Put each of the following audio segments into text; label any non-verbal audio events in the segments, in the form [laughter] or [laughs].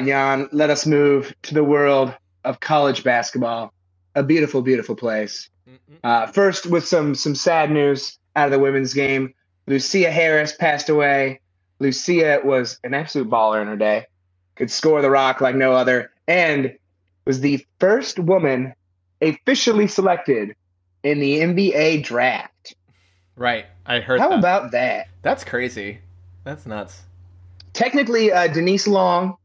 right, Jan, let us move to the world of college basketball. A beautiful, beautiful place. Uh, first, with some some sad news out of the women's game, Lusia Harris passed away. Lusia was an absolute baller in her day, could score the rock like no other, and was the first woman officially selected in the NBA draft. Right, I heard. How that. about that? That's crazy. That's nuts. Technically, uh, Denise Long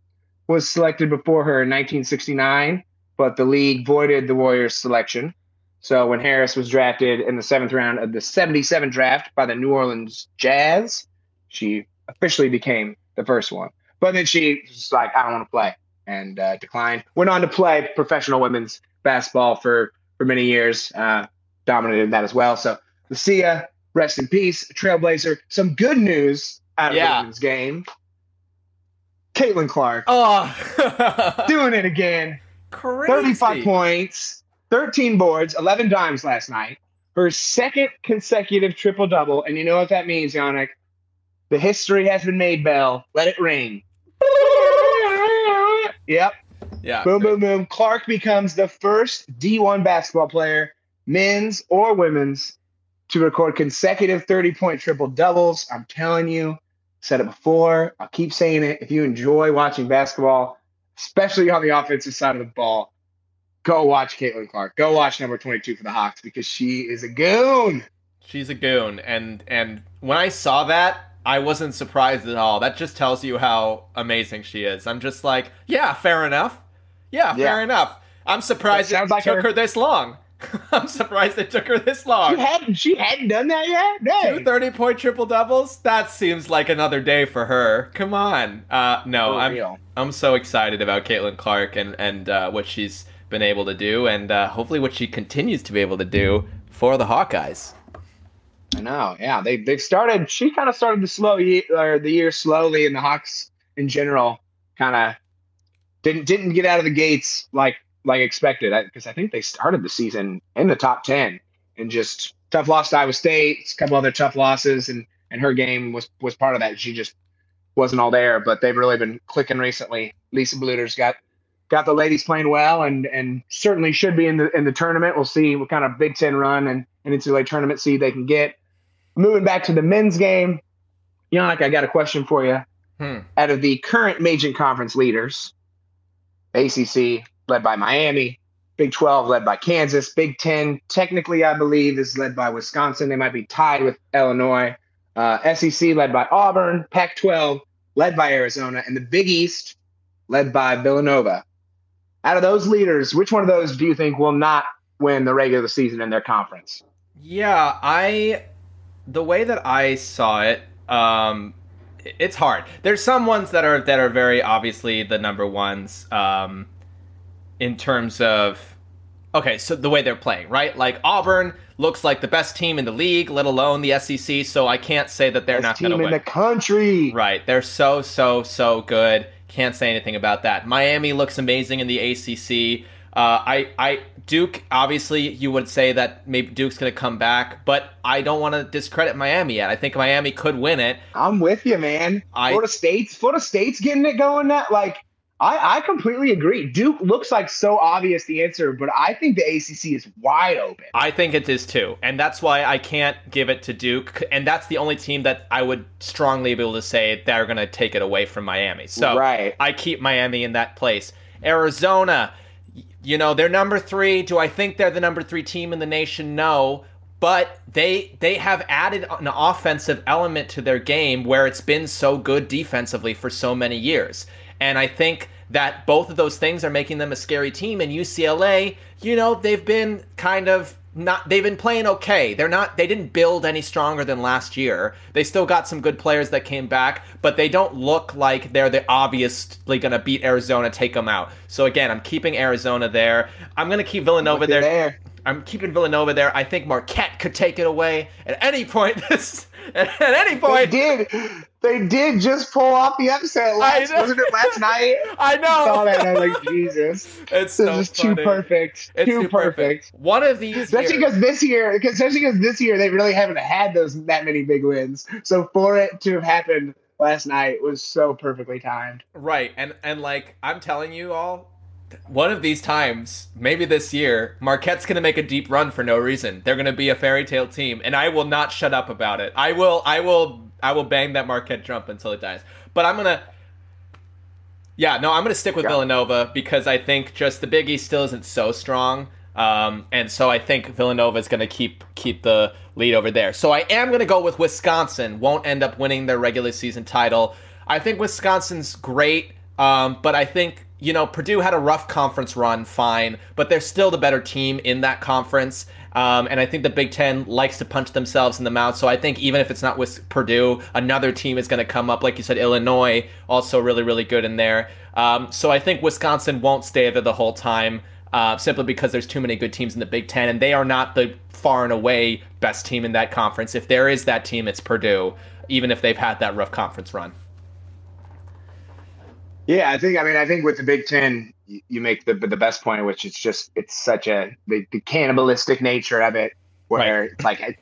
was selected before her in 1969, but the league voided the Warriors' selection. So when Harris was drafted in the seventh round of the 77 draft by the New Orleans Jazz, she officially became the first one. But then she was like, I don't want to play and uh, declined. Went on to play professional women's basketball for, for many years, uh, dominated that as well. So Lusia, rest in peace, trailblazer. Some good news out of Yeah. the women's game. Caitlin Clark Oh, [laughs] doing it again. crazy. 35 points, 13 boards, 11 dimes last night. Her second consecutive triple double. And you know what that means, Yannick? The history has been made, Bell. Let it ring. [laughs] Yep. Yeah. Boom, boom, boom. Clark becomes the first D1 basketball player, men's or women's, to record consecutive 30 point triple doubles. I'm telling you, said it before. I'll keep saying it. If you enjoy watching basketball, especially on the offensive side of the ball, go watch Caitlin Clark. Go watch number 22 for the Hawks because she is a goon. She's a goon, and and when I saw that, I wasn't surprised at all. That just tells you how amazing she is. I'm just like, yeah, fair enough. Yeah, fair enough. I'm surprised it sounds like took her- her this long. [laughs] I'm surprised it took her this long. She hadn't, she hadn't done that yet? No. Two 30 point triple doubles? That seems like another day for her. Come on. Uh, no, For I'm real. I'm so excited about Caitlin Clark and and uh, what she's been able to do, and uh, hopefully what she continues to be able to do for the Hawkeyes. I know. Yeah, they they've started. She kind of started the slow year or the year slowly, and the Hawks in general kind of didn't didn't get out of the gates like like expected. Because I, think they started the season in the top ten, and just tough loss to Iowa State, a couple other tough losses, and and her game was was part of that. She just wasn't all there, but they've really been clicking recently. Lisa Bluder's got got the ladies playing well, and and certainly should be in the in the tournament. We'll see what kind of Big Ten run and and NCAA tournament seed they can get. Moving back to the men's game, Yannick, I got a question for you. Hmm. Out of the current major conference leaders, ACC led by Miami, Big 12 led by Kansas, Big 10 technically, I believe, is led by Wisconsin. They might be tied with Illinois. Uh, SEC led by Auburn, Pac 12 led by Arizona, and the Big East led by Villanova. Out of those leaders, which one of those do you think will not win the regular season in their conference? Yeah, I the way that I saw it, um it's hard. There's some ones that are that are very obviously the number ones um in terms of okay, so the way they're playing, right? Like Auburn looks like the best team in the league, let alone the SEC, so I can't say that they're Best not going team to in the country. Right. They're so, so, so good. Can't say anything about that. Miami looks amazing in the ACC. Uh, I, I, Duke, obviously, you would say that maybe Duke's going to come back, but I don't want to discredit Miami yet. I think Miami could win it. I'm with you, man. I- Florida State's Florida State's getting it going. That like, I I completely agree. Duke looks like so obvious the answer, but I think the ACC is wide open. I think it is too. And that's why I can't give it to Duke. And that's the only team that I would strongly be able to say they're going to take it away from Miami. So Right. I keep Miami in that place. Arizona, you know, they're number three. Do I think they're the number three team in the nation? No. But they they have added an offensive element to their game where it's been so good defensively for so many years. And I think that both of those things are making them a scary team. And UCLA, you know, they've been kind of not they've been playing okay. They're not they didn't build any stronger than last year. They still got some good players that came back, but they don't look like they're the obviously going to beat Arizona, take them out. So again, I'm keeping Arizona there. I'm going to keep Villanova there. there. I'm keeping Villanova there. I think Marquette could take it away at any point. [laughs] This at any point. They did. They did just pull off the upset last. Wasn't it last night? [laughs] I know. I saw that. and I was like, Jesus, It's this so is too perfect. It's too, perfect. One of these, Especially years- because this year, especially because this year they really haven't had those that many big wins. So for it to have happened last night was so perfectly timed. Right, and and like I'm telling you all, one of these times, maybe this year, Marquette's gonna make a deep run for no reason. They're gonna be a fairy tale team, and I will not shut up about it. I will, I will, I will bang that Marquette jump until it dies. But I'm gonna. Yeah, no, I'm gonna stick with yeah. Villanova because I think just the Big East still isn't so strong. Um, and so I think Villanova is going to keep keep the lead over there. So I am going to go with Wisconsin. Won't end up winning their regular season title. I think Wisconsin's great, um, but I think you know Purdue had a rough conference run, fine, but they're still the better team in that conference. Um, and I think the Big Ten likes to punch themselves in the mouth. So I think even if it's not with Purdue, another team is going to come up. Like you said, Illinois also really really good in there. Um, so I think Wisconsin won't stay there the whole time uh, simply because there's too many good teams in the Big Ten, and they are not the far and away best team in that conference. If there is that team, it's Purdue, even if they've had that rough conference run. Yeah, I think. I mean, I think with the Big Ten, you, you make the the best point, which is just it's such a the, the cannibalistic nature of it, where right. it's like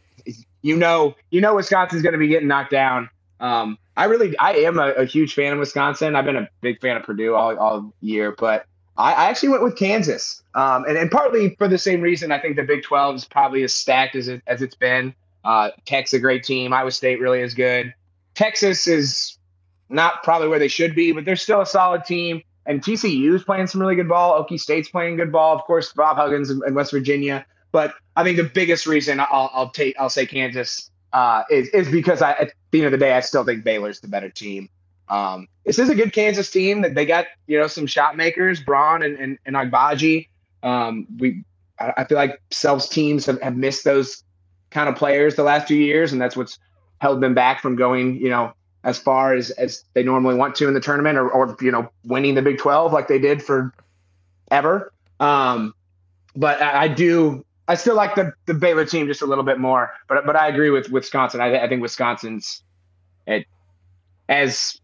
you know, you know, Wisconsin's going to be getting knocked down. Um, I really, I am a, a, huge fan of Wisconsin. I've been a big fan of Purdue all all year, but I, I actually went with Kansas, um, and, and partly for the same reason. I think the Big 12 is probably as stacked as it as it's been. Uh, Tech's a great team. Iowa State really is good. Texas is not probably where they should be, but they're still a solid team. And TCU is playing some really good ball. Okie State's playing good ball. Of course, Bob Huggins in, West Virginia. But I think the biggest reason I'll, I'll take I'll say Kansas uh, is is because I, at the end of the day I still think Baylor's the better team. Um, this is a good Kansas team that they got, you know, some shot makers, Braun and, and, and Agbaji. Um, we, I, I feel like Self's teams have, have missed those kind of players the last few years, and that's what's held them back from going, you know, as far as, as they normally want to in the tournament or, or you know, winning the Big 12 like they did for ever. Um, but I, I do, I still like the, the Baylor team just a little bit more, but, but I agree with Wisconsin. I, I think Wisconsin's it, as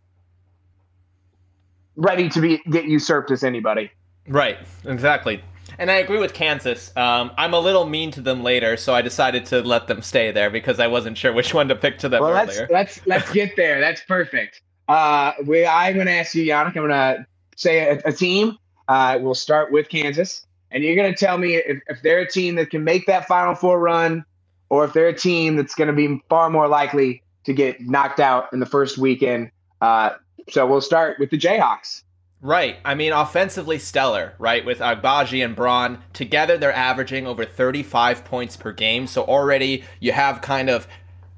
ready to be get usurped as anybody. Right, exactly. And I agree with Kansas. Um, I'm a little mean to them later, so I decided to let them stay there because I wasn't sure which one to pick to them well, earlier. Let's let's let's get there. That's perfect. Uh, we, I'm going to ask you, Yannick. I'm going to say a, a team. Uh, we'll start with Kansas, and you're going to tell me if, if they're a team that can make that Final Four run, or if they're a team that's going to be far more likely to get knocked out in the first weekend. Uh, so we'll start with the Jayhawks. Right. I mean, offensively stellar, right? With Agbaji and Braun together, they're averaging over 35 points per game. So already you have kind of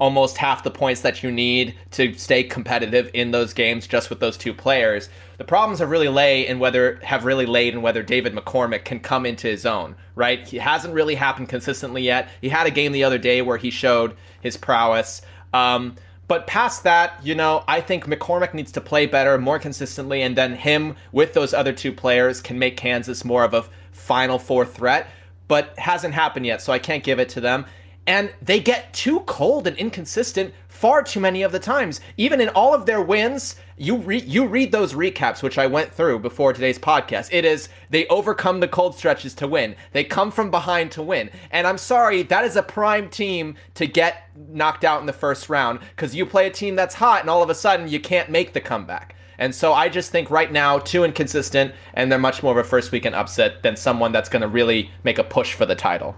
almost half the points that you need to stay competitive in those games just with those two players. The problems have really lay in whether have really laid in whether David McCormack can come into his own, right? He hasn't really happened consistently yet. He had a game the other day where he showed his prowess. Um, but past that, you know, I think McCormack needs to play better, more consistently, and then him with those other two players can make Kansas more of a Final Four threat. But hasn't happened yet, so I can't give it to them and they get too cold and inconsistent far too many of the times. Even in all of their wins, you read you read those recaps which I went through before today's podcast. It is they overcome the cold stretches to win. They come from behind to win. And I'm sorry, that is a prime team to get knocked out in the first round cuz you play a team that's hot and all of a sudden you can't make the comeback. And so I just think right now too inconsistent and they're much more of a first weekend upset than someone that's going to really make a push for the title.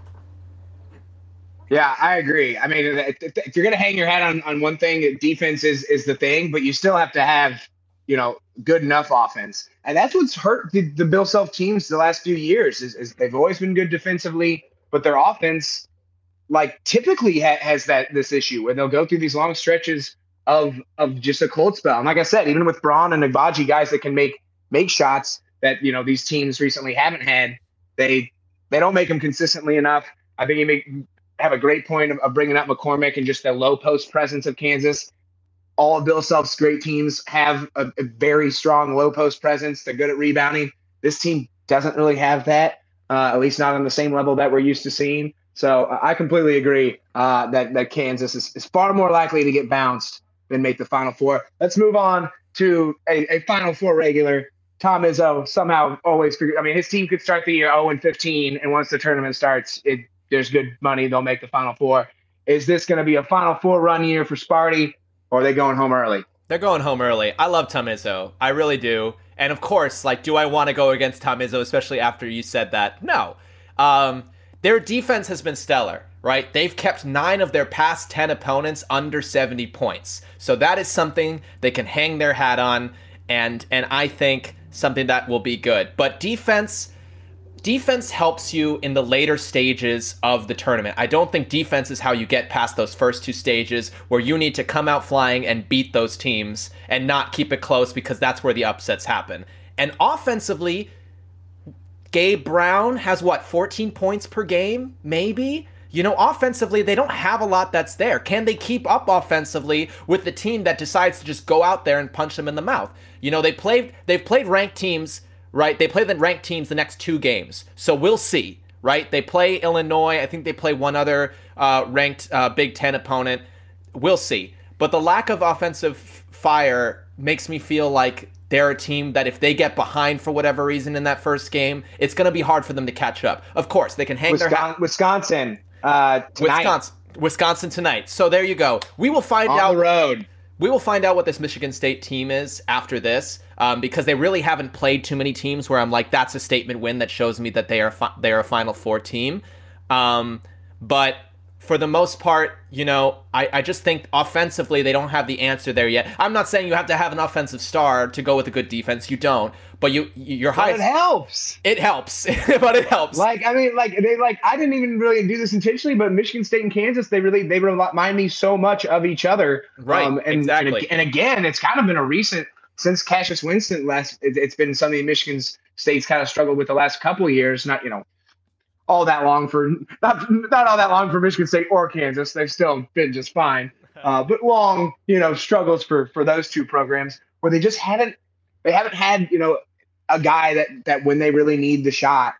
Yeah, I agree. I mean, if you're going to hang your hat on, on one thing, defense is is the thing, but you still have to have, you know, good enough offense, and that's what's hurt the, the Bill Self teams the last few years. Is, is they've always been good defensively, but their offense, like typically, ha- has that this issue where they'll go through these long stretches of of just a cold spell. And like I said, even with Braun and Agbaji, guys that can make make shots that you know these teams recently haven't had, they they don't make them consistently enough. I think you make have a great point of, of bringing up McCormack and just the low post presence of Kansas. All of Bill Self's great teams have a, a, very strong low post presence. They're good at rebounding. This team doesn't really have that, uh, at least not on the same level that we're used to seeing. So uh, I completely agree uh, that that Kansas is, is far more likely to get bounced than make the Final Four. Let's move on to a, a Final Four regular. Tom Izzo somehow always. I mean, his team could start the year 0 and 15, and once the tournament starts, it there's good money. They'll make the Final Four. Is this going to be a Final Four run year for Sparty, or are they going home early? They're going home early. I love Tom Izzo. I really do. And of course, like, do I want to go against Tom Izzo, especially after you said that? No. Um, their defense has been stellar, right? They've kept nine of their past 10 opponents under 70 points. So that is something they can hang their hat on. And, and I think something that will be good. But defense defense helps you in the later stages of the tournament. I don't think defense is how you get past those first two stages where you need to come out flying and beat those teams and not keep it close because that's where the upsets happen. And offensively, Gabe Brown has what, 14 points per game? Maybe? You know, offensively, they don't have a lot that's there. Can they keep up offensively with the team that decides to just go out there and punch them in the mouth? You know, they played they've played ranked teams right? They play the ranked teams the next two games. So we'll see, right? They play Illinois. I think they play one other uh, ranked uh, Big Ten opponent. We'll see. But the lack of offensive fire makes me feel like they're a team that if they get behind for whatever reason in that first game, it's going to be hard for them to catch up. Of course, they can hang Wisconsin, their hat. Wisconsin uh, tonight. Wisconsin, Wisconsin tonight. So there you go. We will find On out. the road. We will find out what this Michigan State team is after this, um, because they really haven't played too many teams where I'm like, that's a statement win that shows me that they are fi- they are a Final Four team. Um, but for the most part, you know, I, I just think offensively they don't have the answer there yet. I'm not saying you have to have an offensive star to go with a good defense. You don't, but you your But it helps. it helps, [laughs] but it helps. Like I mean, like they like I didn't even really do this intentionally, but Michigan State and Kansas, they really they remind me so much of each other. Right, and, exactly. And, and again, it's kind of been a recent since Cassius Winston last. It, it's been something Michigan State's kind of struggled with the last couple of years. Not you know all that long for not not all that long for Michigan State or Kansas. They've still been just fine, [laughs] uh, but long you know struggles for for those two programs where they just haven't they haven't had you know a guy that that when they really need the shot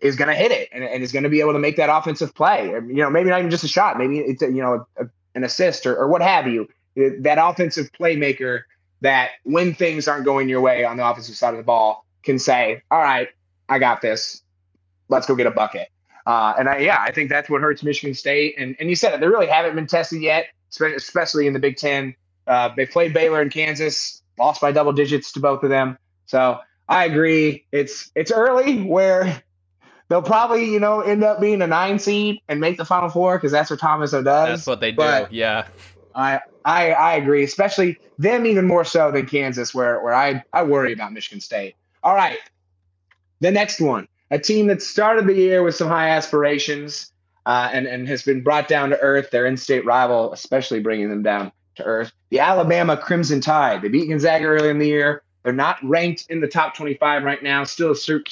is going to hit it and, and is going to be able to make that offensive play. You know, maybe not even just a shot. Maybe it's a, you know a, an assist or, or what have you. That offensive playmaker that when things aren't going your way on the offensive side of the ball can say, "All right, I got this. Let's go get a bucket." Uh, and I, yeah, I think that's what hurts Michigan State. And and you said it, they really haven't been tested yet, especially in the Big Ten. Uh, they played Baylor and Kansas, lost by double digits to both of them. So I agree. It's it's early where they'll probably you know end up being a nine seed and make the Final Four because that's what Tom Izzo does. That's what they do. but- Yeah. I, I I agree, especially them even more so than Kansas, where where I I worry about Michigan State. All right, the next one, a team that started the year with some high aspirations, uh, and and has been brought down to earth. Their in-state rival, especially bringing them down to earth. The Alabama Crimson Tide. They beat Gonzaga early in the year. They're not ranked in the top 25 right now. Still, a cer-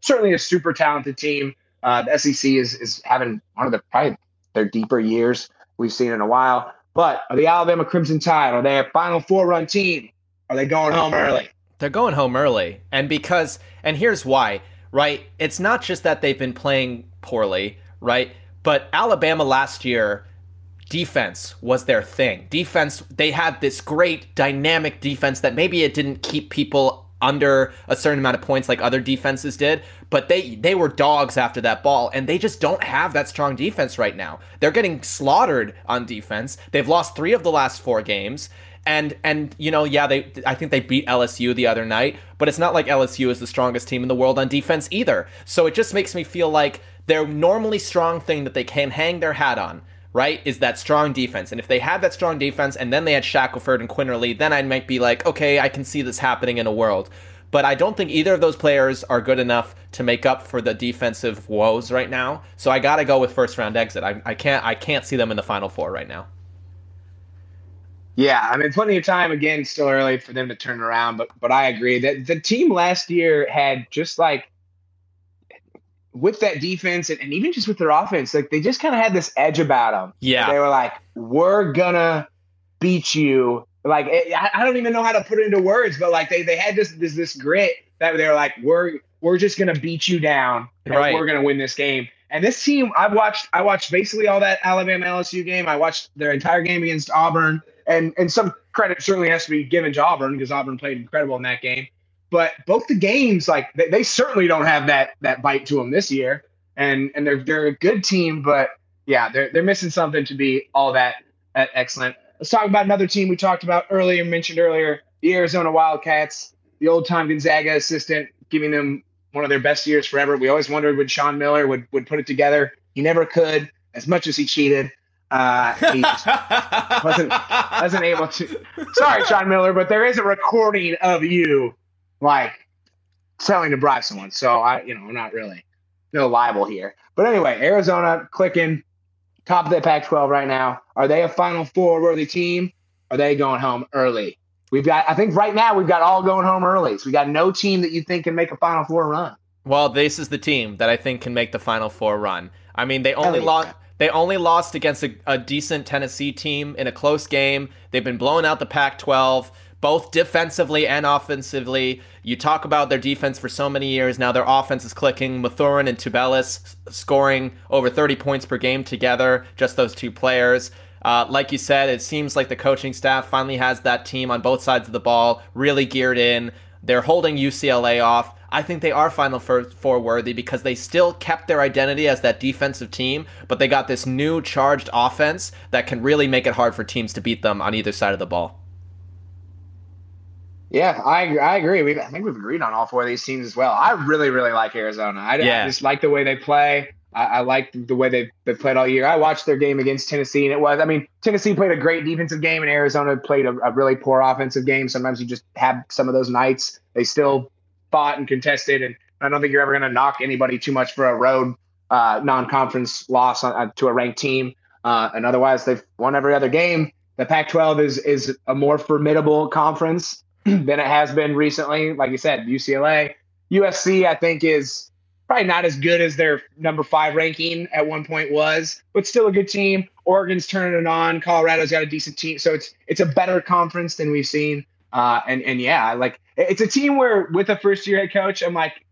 certainly a super talented team. Uh, the SEC is is having one of the probably their deeper years we've seen in a while. But are the Alabama Crimson Tide, are they a Final Four run team? Are they going home early? They're going home early. And because, and here's why, right? It's not just that they've been playing poorly, right? But Alabama last year, defense was their thing. Defense, they had this great dynamic defense that maybe it didn't keep people under a certain amount of points like other defenses did, but they they were dogs after that ball and they just don't have that strong defense right now. They're getting slaughtered on defense. They've lost 3 of the last 4 games. And and you know, yeah, they I think they beat LSU the other night, but it's not like LSU is the strongest team in the world on defense either. So it just makes me feel like their normally strong thing that they can hang their hat on, right, is that strong defense. And if they had that strong defense and then they had Shackelford and Quinerly, then I might be like, okay, I can see this happening in a world. But I don't think either of those players are good enough to make up for the defensive woes right now. So I gotta go with first round exit. I, I can't I can't see them in the final four right now. Yeah, I mean, plenty of time. Again, still early for them to turn around, but but I agree that the team last year had just like with that defense and, and even just with their offense, like they just kind of had this edge about them. Yeah. they were like, "We're gonna beat you." Like it, I, I don't even know how to put it into words, but like they they had this this this grit that they were like, "We're we're just gonna beat you down, and Right. we're gonna win this game." And this team, I've watched I watched basically all that Alabama LSU game. I watched their entire game against Auburn and and some credit certainly has to be given to Auburn because Auburn played incredible in that game. But both the games, like they, they certainly don't have that that bite to them this year, and and they're they're a good team, but yeah, they're they're missing something to be all that uh, excellent. let's talk about another team we talked about earlier, mentioned earlier, the Arizona Wildcats, the old time Gonzaga assistant, giving them one of their best years forever. We always wondered would Sean Miller would would put it together. He never could, as much as he cheated. Uh, he [laughs] wasn't wasn't able to. Sorry, Sean Miller, but there is a recording of you like selling to bribe someone. So I, you know, I'm not really no libel here. But anyway, Arizona clicking top of the Pac-12 right now. Are they a Final Four worthy team? Are they going home early? We've got, I think right now we've got all going home early. So we got no team that you think can make a Final Four run. Well, this is the team that I think can make the Final Four run. I mean, they only lost. They only lost against a, a decent Tennessee team in a close game. They've been blowing out the Pac-12 both defensively and offensively. You talk about their defense for so many years. Now their offense is clicking. Mathurin and Tubelis scoring over 30 points per game together, just those two players. Uh, like you said, it seems like the coaching staff finally has that team on both sides of the ball really geared in. They're holding UCLA off. I think they are Final Four worthy because they still kept their identity as that defensive team, but they got this new charged offense that can really make it hard for teams to beat them on either side of the ball. Yeah, I I agree. We I think we've agreed on all four of these teams as well. I really really like Arizona. I, yeah. I just like the way they play. I, I like the way they they played all year. I watched their game against Tennessee, and it was. I mean, Tennessee played a great defensive game, and Arizona played a, a really poor offensive game. Sometimes you just have some of those nights. They still fought and contested, and I don't think you're ever going to knock anybody too much for a road uh, non-conference loss on, uh, to a ranked team. Uh, and otherwise, they've won every other game. The Pac-12 is is a more formidable conference [clears throat] than it has been recently. Like you said, UCLA, USC, I think is probably not as good as their number five ranking at one point was, but still a good team. Oregon's turning it on. Colorado's got a decent team, so it's it's a better conference than we've seen. Uh, and and yeah, like it's a team where with a first year head coach, I'm like,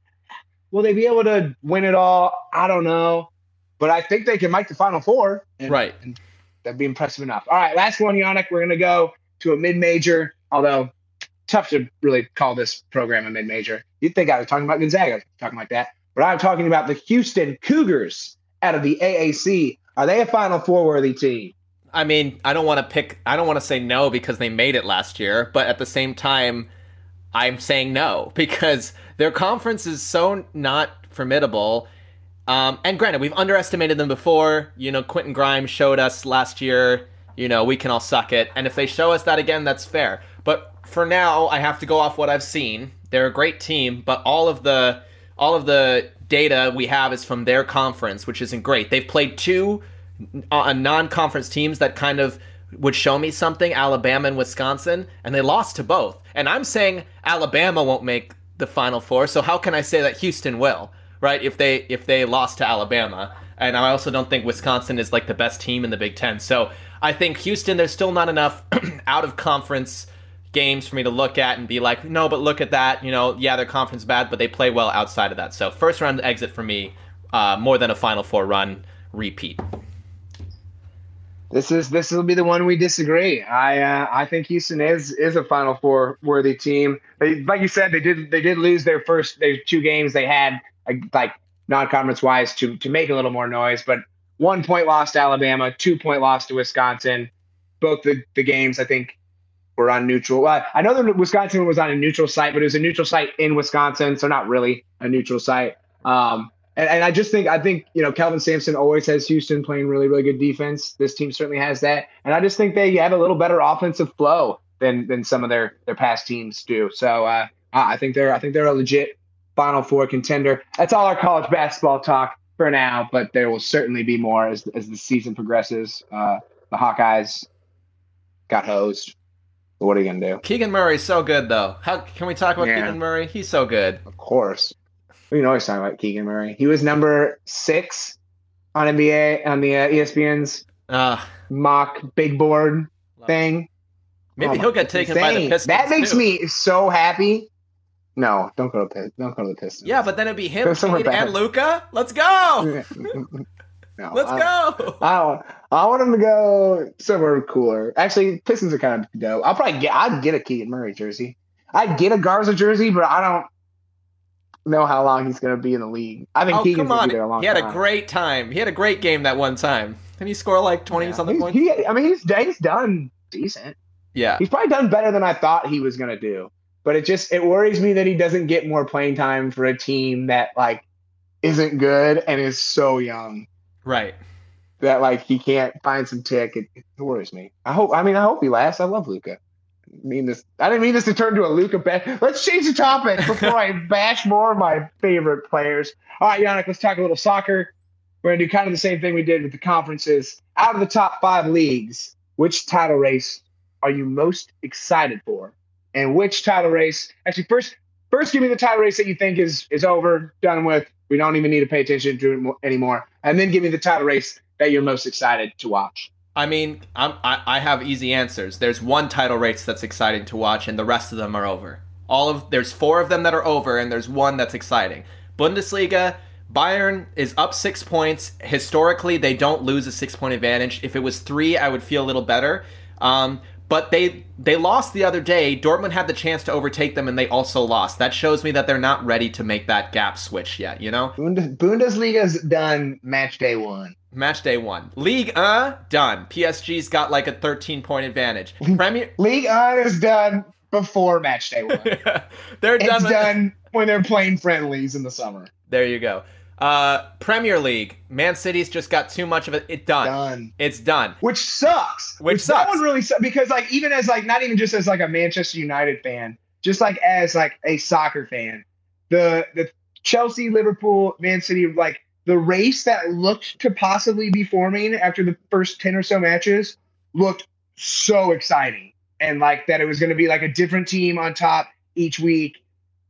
will they be able to win it all? I don't know, but I think they can make the Final Four. And, right, and that'd be impressive enough. All right, last one, Yannick. We're gonna go to a mid major, although tough to really call this program a mid major. You'd think I was talking about Gonzaga, talking like that. But I'm talking about the Houston Cougars out of the AAC. Are they a Final Four worthy team? I mean, I don't want to pick, I don't want to say no because they made it last year, but at the same time, I'm saying no [laughs] because their conference is so not formidable. Um, and granted, we've underestimated them before. You know, Quentin Grimes showed us last year, you know, we can all suck it. And if they show us that again, that's fair. For now, I have to go off what I've seen. They're a great team, but all of the all of the data we have is from their conference, which isn't great. They've played two uh, non-conference teams that kind of would show me something, Alabama and Wisconsin, and they lost to both. And I'm saying Alabama won't make the final four, so how can I say that Houston will? Right? If they if they lost to Alabama. And I also don't think Wisconsin is like the best team in the Big 10. So, I think Houston there's still not enough [clears throat] out of conference games for me to look at and be like, no, but look at that. You know, yeah, their conference bad, but they play well outside of that. So first round exit for me, uh, more than a Final Four run repeat. This is this will be the one we disagree. I uh, I think Houston is is a Final Four worthy team. They, like you said, they did they did lose their first their two games they had like non conference wise to to make a little more noise, but one point lost to Alabama, two point loss to Wisconsin. Both the, the games I think were on neutral. Well, I know that Wisconsin was on a neutral site, but it was a neutral site in Wisconsin, so not really a neutral site. Um, and, and I just think I think you know Kelvin Sampson always has Houston playing really really good defense. This team certainly has that, and I just think they have a little better offensive flow than than some of their their past teams do. So uh, I think they're I think they're a legit Final Four contender. That's all our college basketball talk for now, but there will certainly be more as as the season progresses. Uh, the Hawkeyes got hosed what are you gonna do? Keegan Murray's so good, though. How can we talk about yeah. Keegan Murray? He's so good. Of course. We can always talk about Keegan Murray. He was number six on NBA on the uh, ESPN's uh, mock big board thing. Maybe oh, he'll get taken insane. by the Pistons. That makes too. me so happy. No, don't go to Pistons. don't go to the Pistons. Yeah, but then it'd be him, and Luka. Let's go. [laughs] No, Let's I, go. I, I want him to go somewhere cooler. Actually, Pistons are kind of dope. I'll probably get. I'd get a Keegan Murray jersey. I'd get a Garza jersey, but I don't know how long he's going to be in the league. I think oh, Keegan's going to be there a long time. He had time. a great time. He had a great game that one time. Did he score like twenty yeah, something points? He, I mean, he's he's done decent. Yeah. He's probably done better than I thought he was gonna do. But it just it worries me that he doesn't get more playing time for a team that like isn't good and is so young Right. that like he can't find some tick. It, it worries me. I hope. I mean, I hope he lasts. I love Luka. I Mean this? I didn't mean this to turn to a Luka bet. Let's change the topic before I [laughs] bash more of my favorite players. All right, Yannick, let's talk a little soccer. We're gonna do kind of the same thing we did with the conferences. Out of the top five leagues, which title race are you most excited for? And which title race? Actually, first, first, give me the title race that you think is is over, done with. We don't even need to pay attention to it anymore. And then give me the title race that you're most excited to watch. I mean, I'm, I, I have easy answers. There's one title race that's exciting to watch, and the rest of them are over. All of there's four of them that are over, and there's one that's exciting. Bundesliga, Bayern is up six points. Historically, they don't lose a six point advantage. If it was three, I would feel a little better. Um, but they they lost the other day. Dortmund had the chance to overtake them, and they also lost. That shows me that they're not ready to make that gap switch yet. You know, Bundesliga's done match day one. match day one, League uh done. PSG's got like a 13 point advantage. [laughs] Premier, League On is done before match day one. [laughs] they're it's done. with- done when they're playing friendlies in the summer. There you go. Uh, Premier League, Man City's just got too much of it. It done. Done. It's done. Which sucks. Which That sucks. one really sucks because like even as like not even just as like a Manchester United fan, just like as like a soccer fan, the the Chelsea, Liverpool, Man City, like the race that looked to possibly be forming after the first 10 or so matches looked so exciting. And like that it was going to be like a different team on top each week.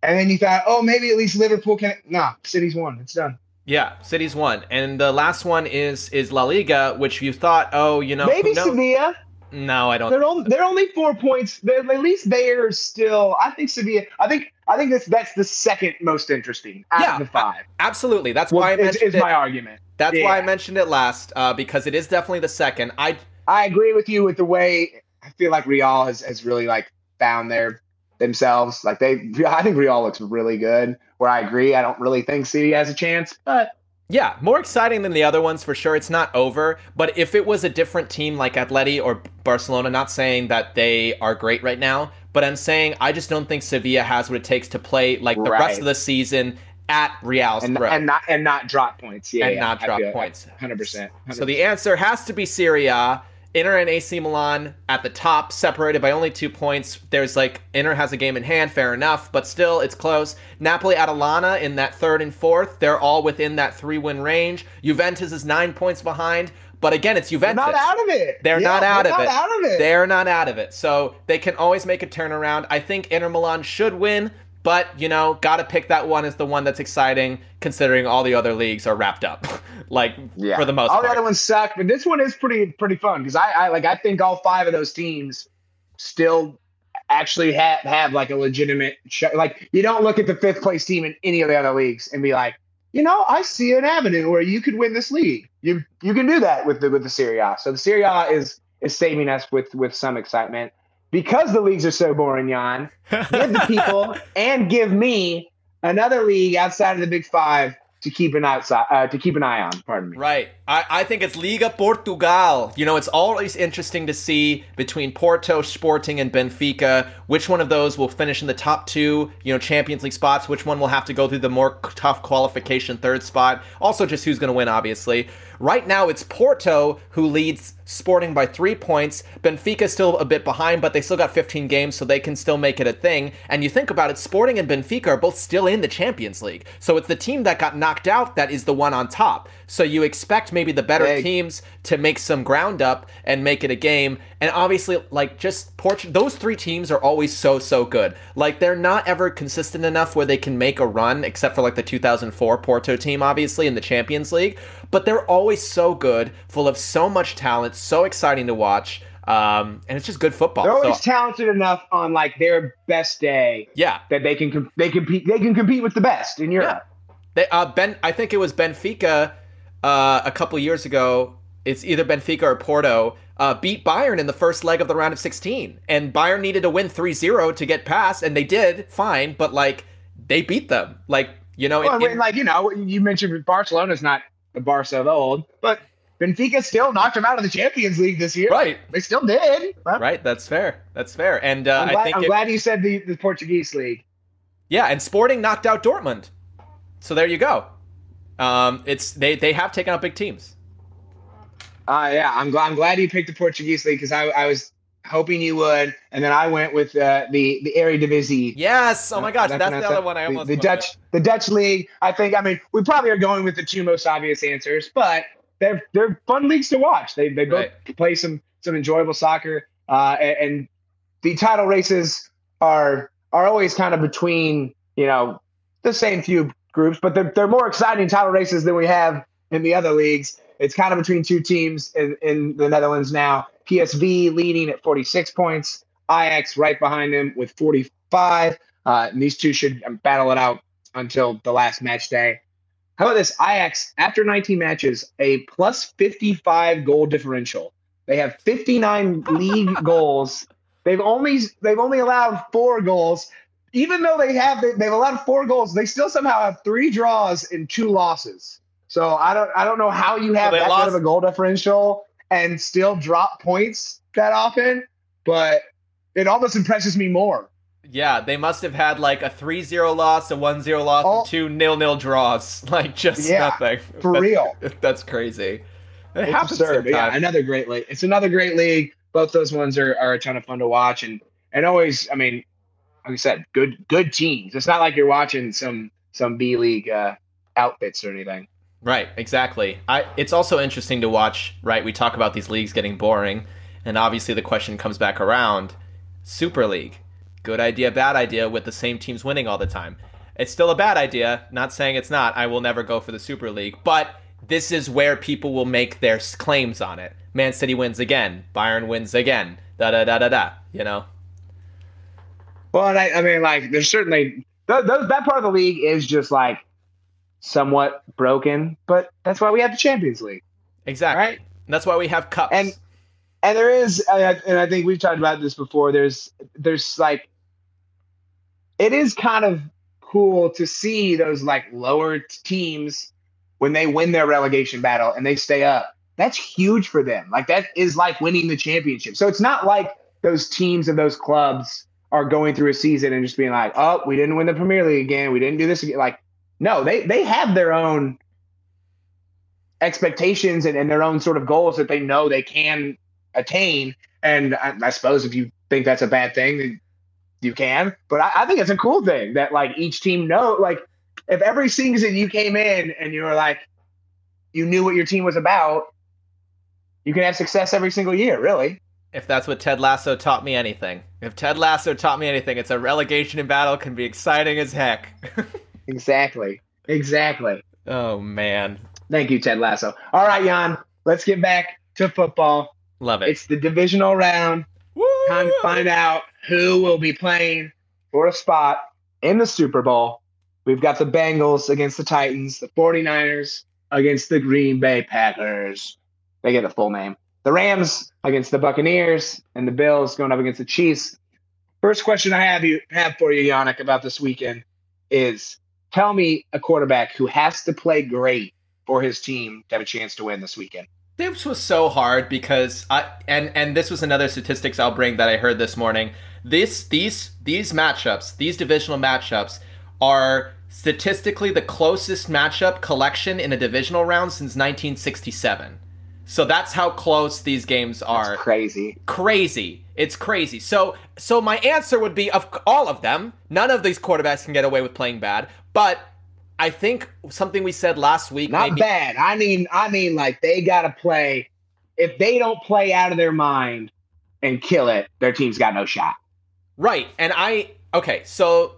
And then you thought, oh, maybe at least Liverpool can. Nah, City's won. It's done. Yeah, City's won, and the last one is is La Liga, which you thought, oh, you know, maybe no, Sevilla. no, I don't. They're only they're only four points. They're, at least they're still. I think Sevilla. I think I think that's that's the second most interesting out Yeah, of the five. Absolutely, that's Well, why I mentioned is it. my argument. that's why I mentioned it last, uh, because it is definitely the second. I I agree with you with the way I feel like Real has has really like found their themselves. Like they, [laughs] I think Real looks really good. Where I agree, I don't really think City has a chance, but Yeah, more exciting than the other ones for sure. It's not over, but if it was a different team like Atleti or Barcelona, not saying that they are great right now, but I'm saying I just don't think Sevilla has what it takes to play like the rest of the season at Real's and throat and not and not drop points. Yeah, and yeah, not I drop points. Hundred percent. So the answer has to be Serie A. Inter and AC Milan at the top, separated by only two points. There's like Inter has a game in hand, fair enough, but still it's close. Napoli, Atalanta in that third and fourth, they're all within that three-win range. Juventus is nine points behind, but again, it's They're Juventus. not out of it. They're Yeah, not out they're of not it. Out of it. They're not out of it. So they can always make a turnaround. I think Inter Milan should win, but you know, gotta pick that one as the one that's exciting, considering all the other leagues are wrapped up. [laughs] like Yeah. for the most all part. All the other ones suck, but this one is pretty pretty fun because I, I like I think all five of those teams still actually have have like a legitimate show. Like you don't look at the fifth place team in any of the other leagues and be like, you know, I see an avenue where you could win this league. You you can do that with the with the Serie A. So the Serie A is is saving us with with some excitement because the leagues are so boring. Jan, give the people [laughs] and give me another league outside of the Big Five to keep an outside uh, to keep an eye on. Pardon me. Right. I, I think it's Liga Portugal. You know, it's always interesting to see between Porto, Sporting, and Benfica which one of those will finish in the top two, you know, Champions League spots, which one will have to go through the more tough qualification third spot. Also, just who's going to win, obviously. Right now, it's Porto who leads Sporting by three points. Benfica still a bit behind, but they still got 15 games, so they can still make it a thing. And you think about it, Sporting and Benfica are both still in the Champions League. So it's the team that got knocked out that is the one on top. So you expect maybe the better teams to make some ground up and make it a game. And obviously, like just Port- those three teams are always so so good. Like they're not ever consistent enough where they can make a run, except for like the 2004 Porto team, obviously in the Champions League. But they're always so good, full of so much talent, so exciting to watch. Um, and it's just good football. They're always So, talented enough on like their best day yeah, that they can com- they compete they can compete with the best in Europe. They, uh, Ben, I think it was Benfica uh, a couple years ago. It's either Benfica or Porto uh, beat Bayern in the first leg of the round of 16, and Bayern needed to win 3-0 to get past, and they did fine, but like they beat them, like you know. Well, in- I mean, like you know, you mentioned Barcelona's not the Barca of old, but Benfica still knocked them out of the Champions League this year. Right. They still did. Huh? Right. That's fair. That's fair. And uh, I'm, glad, I think I'm it, glad you said the, the Portuguese league. Yeah, and Sporting knocked out Dortmund. So there you go. Um, it's they they have taken out big teams. Uh, yeah, I'm glad. I'm glad you picked the Portuguese league because I, I was hoping you would, and then I went with uh, the the Eredivisie. Yes. Oh my gosh, that's, that's the other one I almost. The, the Dutch the Dutch league. I think. I mean, we probably are going with the two most obvious answers, but they're they're fun leagues to watch. They they both right. play some some enjoyable soccer, uh, and, and the title races are are always kind of between you know the same few groups, but they're they're more exciting title races than we have in the other leagues. It's kind of between two teams in, in the Netherlands now. PSV leading at 46 points, Ajax right behind him with 45. Uh, and these two should battle it out until the last match day. How about this? Ajax, after 19 matches, a plus 55 goal differential. They have 59 league [laughs] goals. They've only they've only allowed four goals. Even though they have they've allowed four goals, they still somehow have three draws and two losses. So I don't I don't know how you have well, that lost. kind of a goal differential and still drop points that often, but it almost impresses me more. Yeah, they must have had like a 3-0 loss, a 1-0 loss, oh, two nil-nil draws. [laughs] Like just yeah, nothing. For that's, real. [laughs] That's crazy. It it's happens absurd. Yeah, another great league. It's another great league. Both those ones are, are a ton of fun to watch and and always, I mean, like I said, good good teams. It's not like you're watching some some B league uh, outfits or anything. Right, exactly. I, it's also interesting to watch, right? We talk about these leagues getting boring, and obviously the question comes back around Super League. Good idea, bad idea with the same teams winning all the time. It's still a bad idea, not saying it's not. I will never go for the Super League, but this is where people will make their claims on it. Man City wins again, Bayern wins again, da da da da da, you know? Well, I, I mean, like, there's certainly, th- th- that part of the league is just like, somewhat broken, but that's why we have the Champions League. Exactly. Right? that's why we have cups. And and there is, and I think we've talked about this before. There's there's like, it is kind of cool to see those like lower teams when they win their relegation battle and they stay up. That's huge for them. Like that is like winning the championship. So it's not like those teams and those clubs are going through a season and just being like, oh, we didn't win the Premier League again. We didn't do this again. Like no, they they have their own expectations and, and their own sort of goals that they know they can attain. And I, I suppose if you think that's a bad thing, you can. But I, I think it's a cool thing that like each team know like if every season you came in and you were like you knew what your team was about, you can have success every single year, really. If that's what Ted Lasso taught me anything. If Ted Lasso taught me anything, it's a relegation in battle can be exciting as heck. [laughs] Exactly. Exactly. Oh man. Thank you, Ted Lasso. All right, Jan. Let's get back to football. Love it. It's the divisional round. Woo! Time to find out who will be playing for a spot in the Super Bowl. We've got the Bengals against the Titans, the 49ers against the Green Bay Packers. They get the full name. The Rams against the Buccaneers, and the Bills going up against the Chiefs. First question I have you have for you, Yannick, about this weekend is tell me a quarterback who has to play great for his team to have a chance to win this weekend. This was so hard because I and and this was another statistics I'll bring that I heard this morning. This these these matchups, these divisional matchups are statistically the closest matchup collection in a divisional round since 1967. So that's how close these games are. That's crazy. Crazy. It's crazy. So so my answer would be of all of them, none of these quarterbacks can get away with playing bad, but I think something we said last week Not maybe, bad. I mean I mean like they got to play if they don't play out of their mind and kill it, their team's got no shot. Right. And I okay, so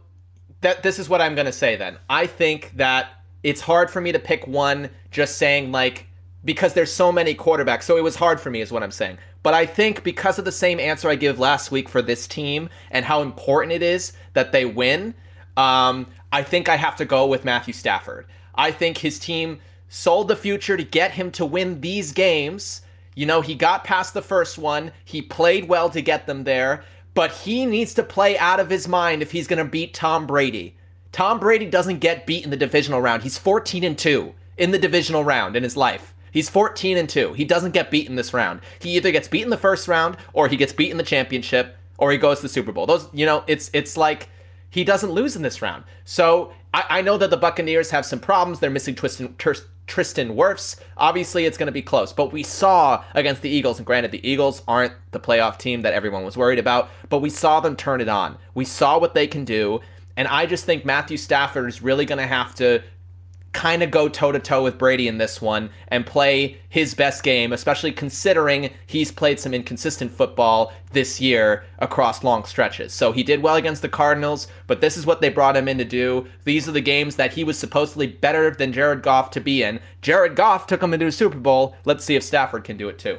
that this is what I'm going to say then. I think that it's hard for me to pick one just saying like because there's so many quarterbacks. So it was hard for me, is what I'm saying. But I think because of the same answer I give last week for this team and how important it is that they win, um, I think I have to go with Matthew Stafford. I think his team sold the future to get him to win these games. You know, he got past the first one, he played well to get them there, but he needs to play out of his mind if he's going to beat Tom Brady. Tom Brady doesn't get beat in the divisional round. He's 14 and 2 in the divisional round in his life. He's 14 and 2. He doesn't get beaten this round. He either gets beaten in the first round or he gets beaten in the championship or he goes to the Super Bowl. Those, you know, it's it's like he doesn't lose in this round. So I, I know that the Buccaneers have some problems. They're missing Tristan, Tristan Wirfs. Obviously, it's going to be close. But we saw against the Eagles, and granted, the Eagles aren't the playoff team that everyone was worried about, but we saw them turn it on. We saw what they can do. And I just think Matthew Stafford is really going to have to kind of go toe to toe with Brady in this one and play his best game, especially considering he's played some inconsistent football this year across long stretches. So he did well against the Cardinals, but this is what they brought him in to do. These are the games that he was supposedly better than Jared Goff to be in. Jared Goff took him into a Super Bowl. Let's see if Stafford can do it too.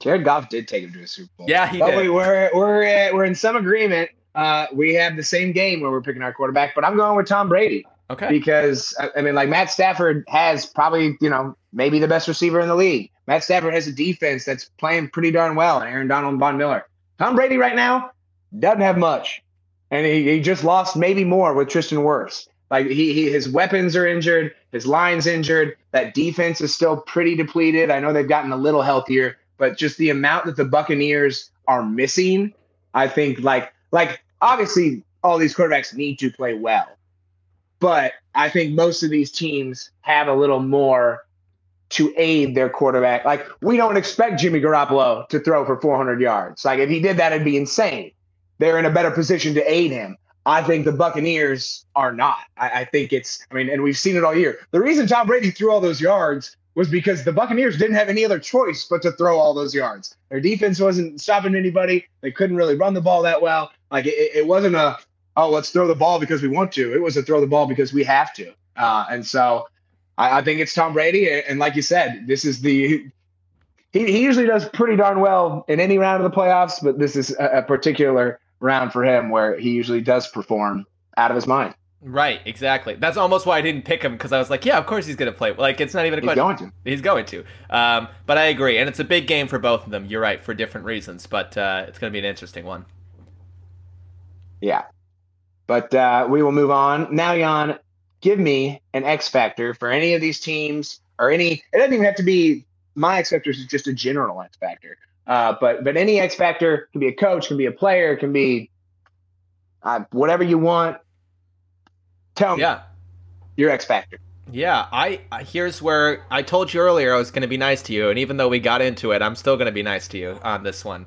Jared Goff did take him to a Super Bowl. Yeah, he but did. We, we're we're uh, we're in some agreement. Uh, we have the same game where we're picking our quarterback, but I'm going with Tom Brady. Okay. Because I mean, like Matt Stafford has probably, you know, maybe the best receiver in the league. Matt Stafford has a defense that's playing pretty darn well, and Aaron Donald and Von Miller. Tom Brady right now doesn't have much. And he, he just lost maybe more with Tristan Wirfs. Like he, he his weapons are injured, his line's injured. That defense is still pretty depleted. I know they've gotten a little healthier, but just the amount that the Buccaneers are missing, I think like like obviously all these quarterbacks need to play well. But I think most of these teams have a little more to aid their quarterback. Like we don't expect Jimmy Garoppolo to throw for 400 yards. Like if he did that, it'd be insane. They're in a better position to aid him. I think the Buccaneers are not. I, I, think it's. I mean, and we've seen it all year. The reason Tom Brady threw all those yards was because the Buccaneers didn't have any other choice but to throw all those yards. Their defense wasn't stopping anybody. They couldn't really run the ball that well. Like it, it wasn't a oh, let's throw the ball because we want to. It was a throw the ball because we have to. Uh, and so I, I, think it's Tom Brady. And like you said, this is the he, he usually does pretty darn well in any round of the playoffs, but this is a, a particular round for him where he usually does perform out of his mind. Right, exactly. That's almost why I didn't pick him because I was like, yeah, of course he's going to play. Like, it's not even a question. He's going to. He's going to. Um, but I agree, and it's a big game for both of them. You're right for different reasons, but uh, it's going to be an interesting one. Yeah, but uh, we will move on. Now, Jan, give me an X factor for any of these teams or any, it doesn't even have to be my X factor is just a general X factor. Uh, but but any X factor can be a coach, can be a player, can be uh, whatever you want. Tell me, yeah, your X factor. Yeah, I here's where I told you earlier I was going to be nice to you, and even though we got into it, I'm still going to be nice to you on this one.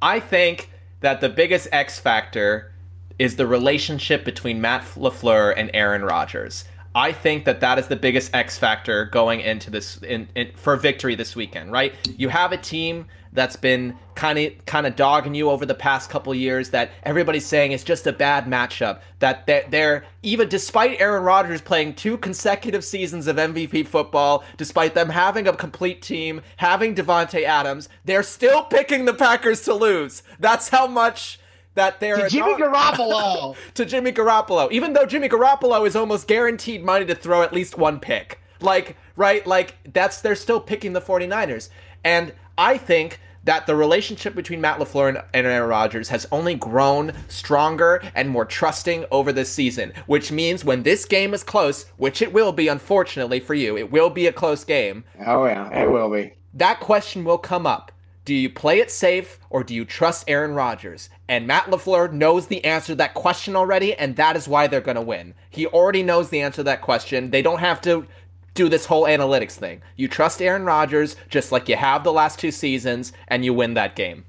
I think that the biggest X factor is the relationship between Matt LaFleur and Aaron Rodgers. I think that that is the biggest X factor going into this in, in, for victory this weekend, right? You have a team that's been kind of kind of dogging you over the past couple years that everybody's saying is just a bad matchup that they're, they're even despite Aaron Rodgers playing two consecutive seasons of MVP football despite them having a complete team having Davante Adams they're still picking the Packers to lose that's how much that they're to Jimmy Garoppolo [laughs] to Jimmy Garoppolo, even though Jimmy Garoppolo is almost guaranteed money to throw at least one pick. Like, right? Like that's they're still picking the 49ers. And I think that the relationship between Matt LaFleur and, and Aaron Rodgers has only grown stronger and more trusting over this season, which means when this game is close, which it will be, unfortunately for you, it will be a close game. Oh, yeah, it will be. That question will come up. Do you play it safe or do you trust Aaron Rodgers? And Matt LaFleur knows the answer to that question already, and that is why they're going to win. He already knows the answer to that question. They don't have to do this whole analytics thing. You trust Aaron Rodgers just like you have the last two seasons, and you win that game.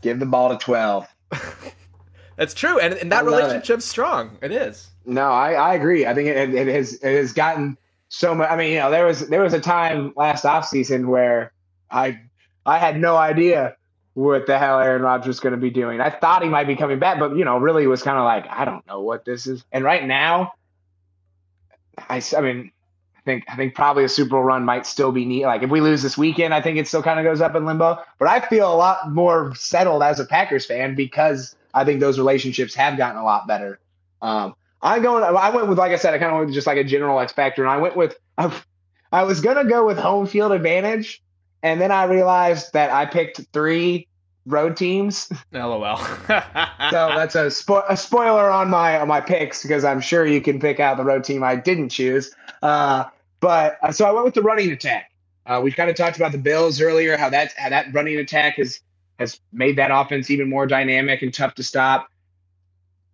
Give the ball to 12. [laughs] That's true, and, and that relationship's it. strong. It is. No, I, I agree. I think it, it has it has gotten so much. I mean, you know, there was there was a time last offseason where I I had no idea what the hell Aaron Rodgers going to be doing. I thought he might be coming back, but you know, really was kind of like, I don't know what this is. And right now, I, I mean, I think I think probably a Super Bowl run might still be neat. Like if we lose this weekend, I think it still kind of goes up in limbo. But I feel a lot more settled as a Packers fan because I think those relationships have gotten a lot better. Um, I'm going. I went with, like I said, I kind of went with just like a general X factor, and I went with. I, I was gonna go with home field advantage, and then I realized that I picked three road teams. LOL. [laughs] so that's a, spo- a spoiler on my on my picks because I'm sure you can pick out the road team I didn't choose. Uh, But uh, so I went with the running attack. Uh, we kind of talked about the Bills earlier, how that how that running attack has has made that offense even more dynamic and tough to stop.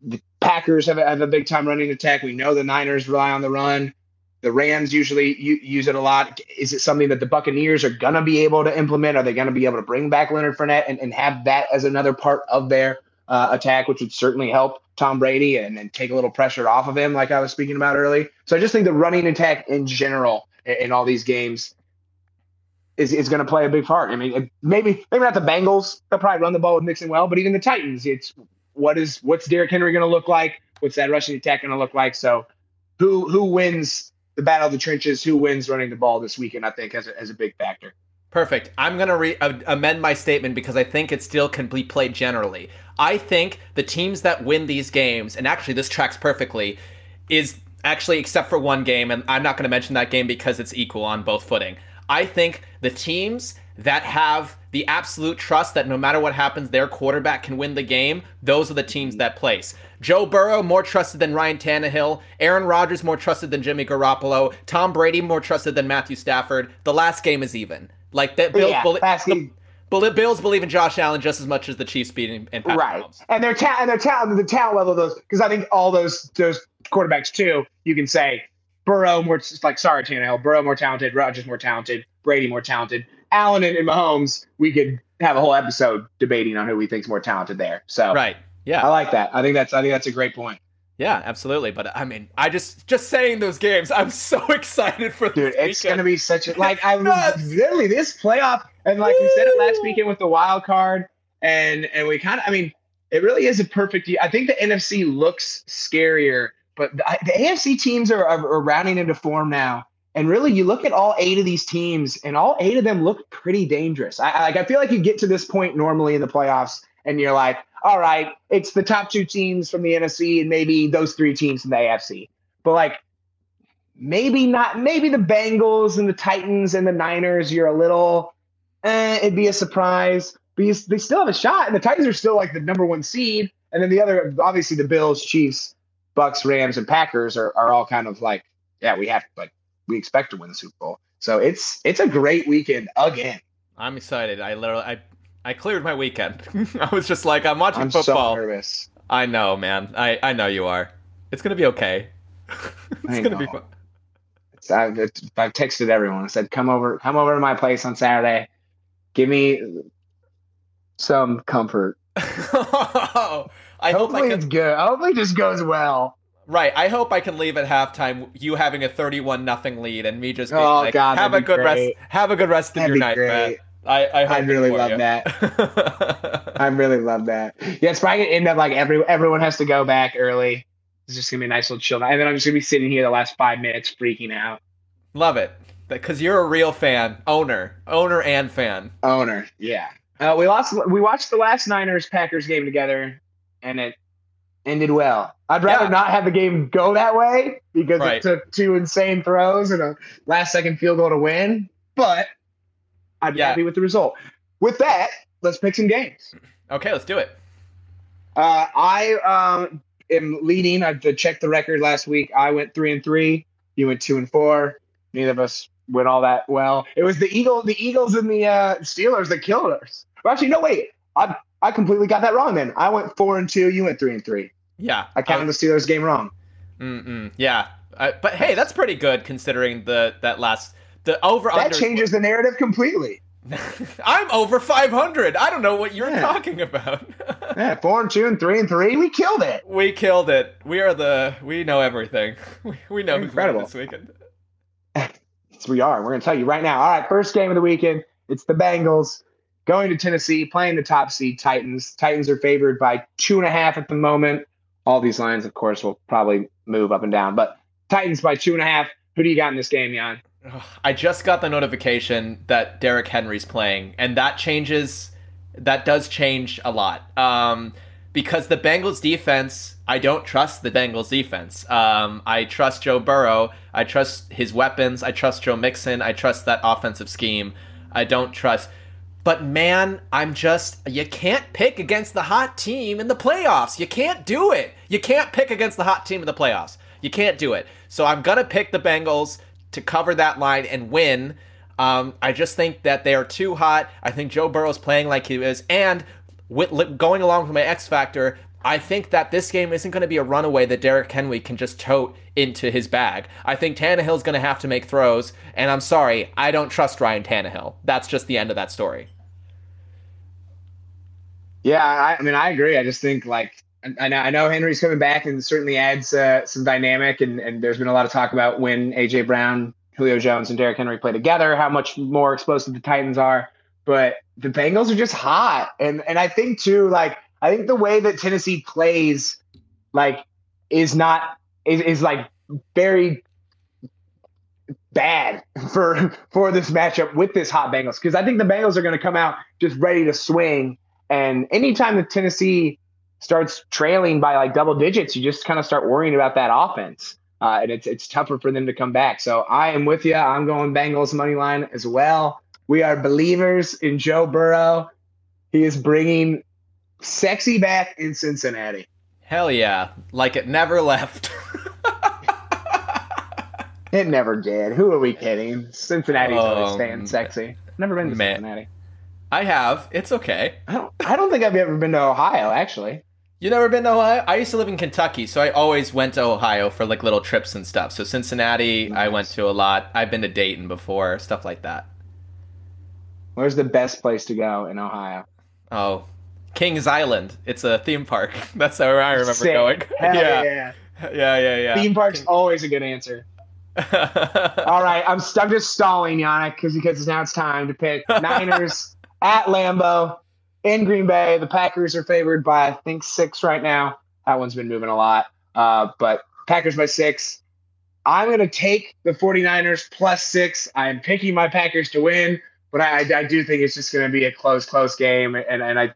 The Packers have a, have a big time running attack. We know the Niners rely on the run. The Rams usually use it a lot. Is it something that the Buccaneers are going to be able to implement? Are they going to be able to bring back Leonard Fournette and, and have that as another part of their uh, attack, which would certainly help Tom Brady and, and take a little pressure off of him, like I was speaking about early. So I just think the running attack in general in, in all these games is, is going to play a big part. I mean, maybe maybe not the Bengals. They'll probably run the ball with Mixon well, but even the Titans, it's what is what's Derrick Henry going to look like? What's that rushing attack going to look like? So who who wins the battle of the trenches? Who wins running the ball this weekend? I think as a, as a big factor. Perfect. I'm going to re- uh, amend my statement because I think it still can be played generally. I think the teams that win these games, and actually this tracks perfectly, is actually except for one game, and I'm not going to mention that game because it's equal on both footing. I think the teams that have the absolute trust that no matter what happens, their quarterback can win the game, those are the teams that place. Joe Burrow, more trusted than Ryan Tannehill. Aaron Rodgers, more trusted than Jimmy Garoppolo. Tom Brady, more trusted than Matthew Stafford. The last game is even. Like that, Bills, yeah, believe, the, Bills believe in Josh Allen just as much as the Chiefs beating and Patrick right. Mahomes. And their talent, and their talent, the talent level of those, because I think all those those quarterbacks too, you can say Burrow more like sorry Tannehill, Burrow more talented, Rodgers more talented, Brady more talented. Allen and, Mahomes, we could have a whole episode debating on who we think's more talented there. So right, yeah, I like that. I think that's I think that's a great point. Yeah, absolutely. But I mean, I just just saying those games, I'm so [laughs] excited for. Dude, it's weekend. gonna be such a like I [laughs] literally this playoff, and like we said it last weekend with the wild card, and and we kind of, I mean, it really is a perfect. I think the NFC looks scarier, but the, the AFC teams are, are, are rounding into form now. And really, you look at all eight of these teams, and all eight of them look pretty dangerous. I like. I feel like you get to this point normally in the playoffs, and you're like, all right, it's the top two teams from the NFC, and maybe those three teams from the AFC. But like, maybe not. Maybe the Bengals and the Titans and the Niners. You're a little. Eh, it'd be a surprise, but you, they still have a shot. And the Titans are still like the number one seed, and then the other, obviously, the Bills, Chiefs, Bucs, Rams, and Packers are, are all kind of like, yeah, we have like we expect to win the Super Bowl. So it's it's a great weekend again. I'm excited. I literally I I cleared my weekend. [laughs] I was just like I'm watching I'm football. So nervous. I know, man. I I know you are. It's gonna be okay. [laughs] it's I gonna be fun. I've, I've texted everyone. I said, "Come over, come over to my place on Saturday. Give me some comfort." [laughs] Oh, I Hopefully hope I can... it's good. Hopefully, it just goes well. Right. I hope I can leave at halftime, you having a thirty-one nothing lead, and me just being oh, like, God, "Have a good great. rest. Have a good rest that'd of your night, great. man." I I, I really love you. that. [laughs] I really love that. Yeah, it's probably gonna end up like every everyone has to go back early. It's just gonna be a nice little chill night, and then I'm just gonna be sitting here the last five minutes freaking out. Love it, because you're a real fan, owner, owner, and fan. Owner, yeah. Uh, we lost. We watched the last Niners Packers game together, and it ended well. I'd rather yeah. not have the game go that way because right. it took two insane throws and a last second field goal to win. But I'd be yeah. happy with the result. With that, let's pick some games. Okay, let's do it. Uh, I um, am leading. I checked the record last week. I went three and three. You went two and four. Neither of us went all that well. It was the Eagle, the Eagles and the uh, Steelers that killed us. Well, actually, no, wait. I I completely got that wrong. Then I went four and two. You went three and three. Yeah, I counted the Steelers game wrong. Mm-mm, yeah, uh, but hey, that's pretty good considering the that last the over. That changes the narrative completely. [laughs] I'm over 500. I don't know what you're yeah. talking about. [laughs] yeah, four and two and three and three. We killed it. We killed it. We are the. We know everything. [laughs] We, we know Incredible. this weekend. yes, we are. We're gonna tell you right now. All right, first game of the weekend. It's the Bengals going to Tennessee, playing the top seed Titans. Titans are favored by two and a half at the moment. All these lines, of course, will probably move up and down, but Titans by two and a half. Who do you got in this game, Jan? I just got the notification that Derrick Henry's playing, and that changes. That does change a lot. Um, because the Bengals defense, I don't trust the Bengals defense. Um, I trust Joe Burrow. I trust his weapons. I trust Joe Mixon. I trust that offensive scheme. I don't trust. But man, I'm just you can't pick against the hot team in the playoffs. You can't do it. You can't pick against the hot team in the playoffs. You can't do it. So I'm gonna pick the Bengals to cover that line and win. Um, I just think that they are too hot. I think Joe Burrow's playing like he is, and with, going along with my X factor, I think that this game isn't going to be a runaway that Derrick Henry can just tote into his bag. I think Tannehill's going to have to make throws, and I'm sorry, I don't trust Ryan Tannehill. That's just the end of that story. Yeah, I, I mean, I agree. I just think like I know, I know Henry's coming back and certainly adds uh, some dynamic. And, and there's been a lot of talk about when AJ Brown, Julio Jones, and Derrick Henry play together, how much more explosive the Titans are. But the Bengals are just hot, and and I think too, like I think the way that Tennessee plays, like, is not is, is like very bad [laughs] for for this matchup with this hot Bengals because I think the Bengals are going to come out just ready to swing. And anytime the Tennessee starts trailing by like double digits, you just kind of start worrying about that offense. Uh, and it's it's tougher for them to come back. So I am with you. I'm going Bengals money line as well. We are believers in Joe Burrow. He is bringing sexy back in Cincinnati. Hell yeah! Like it never left. [laughs] it never did. Who are we kidding? Cincinnati's um, always staying sexy. Never been to man. Cincinnati. I have. It's okay. I don't. I don't think I've ever been to Ohio. Actually. You never been to Ohio? I used to live in Kentucky, so I always went to Ohio for like little trips and stuff. So Cincinnati, nice. I went to a lot. I've been to Dayton before, stuff like that. Where's the best place to go in Ohio? Oh, Kings Island. It's a theme park. [laughs] That's where I remember Sick. going. [laughs] Yeah. yeah. [laughs] Yeah, yeah, yeah. Theme park's always a good answer. All right, I'm, I'm just stalling, Yannick, because because now it's time to pick Niners at Lambeau in Green Bay. The Packers are favored by I think six right now. That one's been moving a lot, uh, but Packers by six. I'm going to take the 49ers plus six. I'm picking my Packers to win, but I, I do think it's just going to be a close, close game. And, and I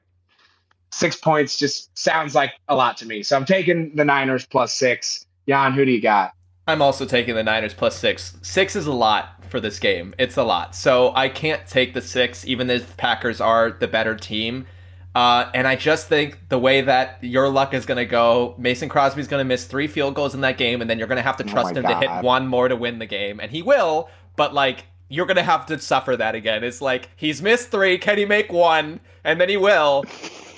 six points just sounds like a lot to me. So I'm taking the Niners plus six. Jan, who do you got? I'm also taking the Niners plus six. Six is a lot for this game. It's a lot. So I can't take the six, even if Packers are the better team. Uh, and I just think the way that your luck is going to go, Mason Crosby's going to miss three field goals in that game, and then you're going to have to oh trust oh him God. to hit one more to win the game. And he will, but like, you're going to have to suffer that again. It's like, he's missed three. Can he make one? And then he will.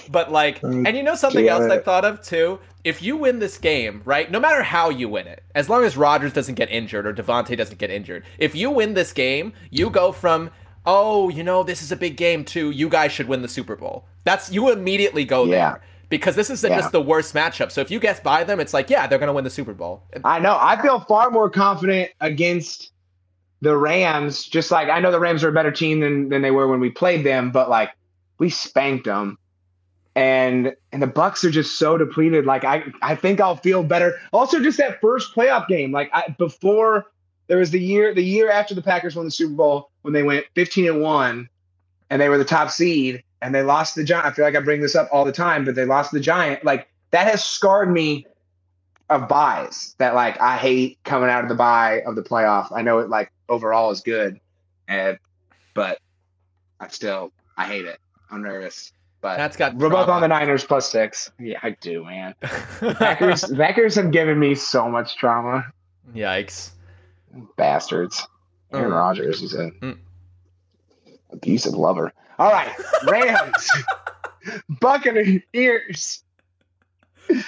But like, and you know something else I thought of too? if you win this game, right, no matter how you win it, as long as Rodgers doesn't get injured or Davante doesn't get injured, if you win this game, you go from, oh, you know, this is a big game too. you guys should win the Super Bowl. That's you immediately go yeah. there because this is yeah. just the worst matchup. So if you guess by them, it's like, yeah, they're going to win the Super Bowl. I know. I feel far more confident against the Rams. Just like I know the Rams are a better team than than they were when we played them, but like we spanked them and and the Bucs are just so depleted. Like I I think I'll feel better. Also, just that first playoff game, like I, before there was the year the year after the Packers won the Super Bowl when they went 15 and one, and they were the top seed, and they lost the Giant. I feel like I bring this up all the time, but they lost the Giant. Like that has scarred me of buys. That like I hate coming out of the buy of the playoff. I know it like overall is good, and but I still I hate it. I'm nervous. But that's got we're both on the Niners plus six. Yeah, I do, man. [laughs] Packers, Packers have given me so much trauma. Yikes! Bastards. Aaron mm. Rodgers is a mm. abusive lover. All right, [laughs] Rams, Buccaneers.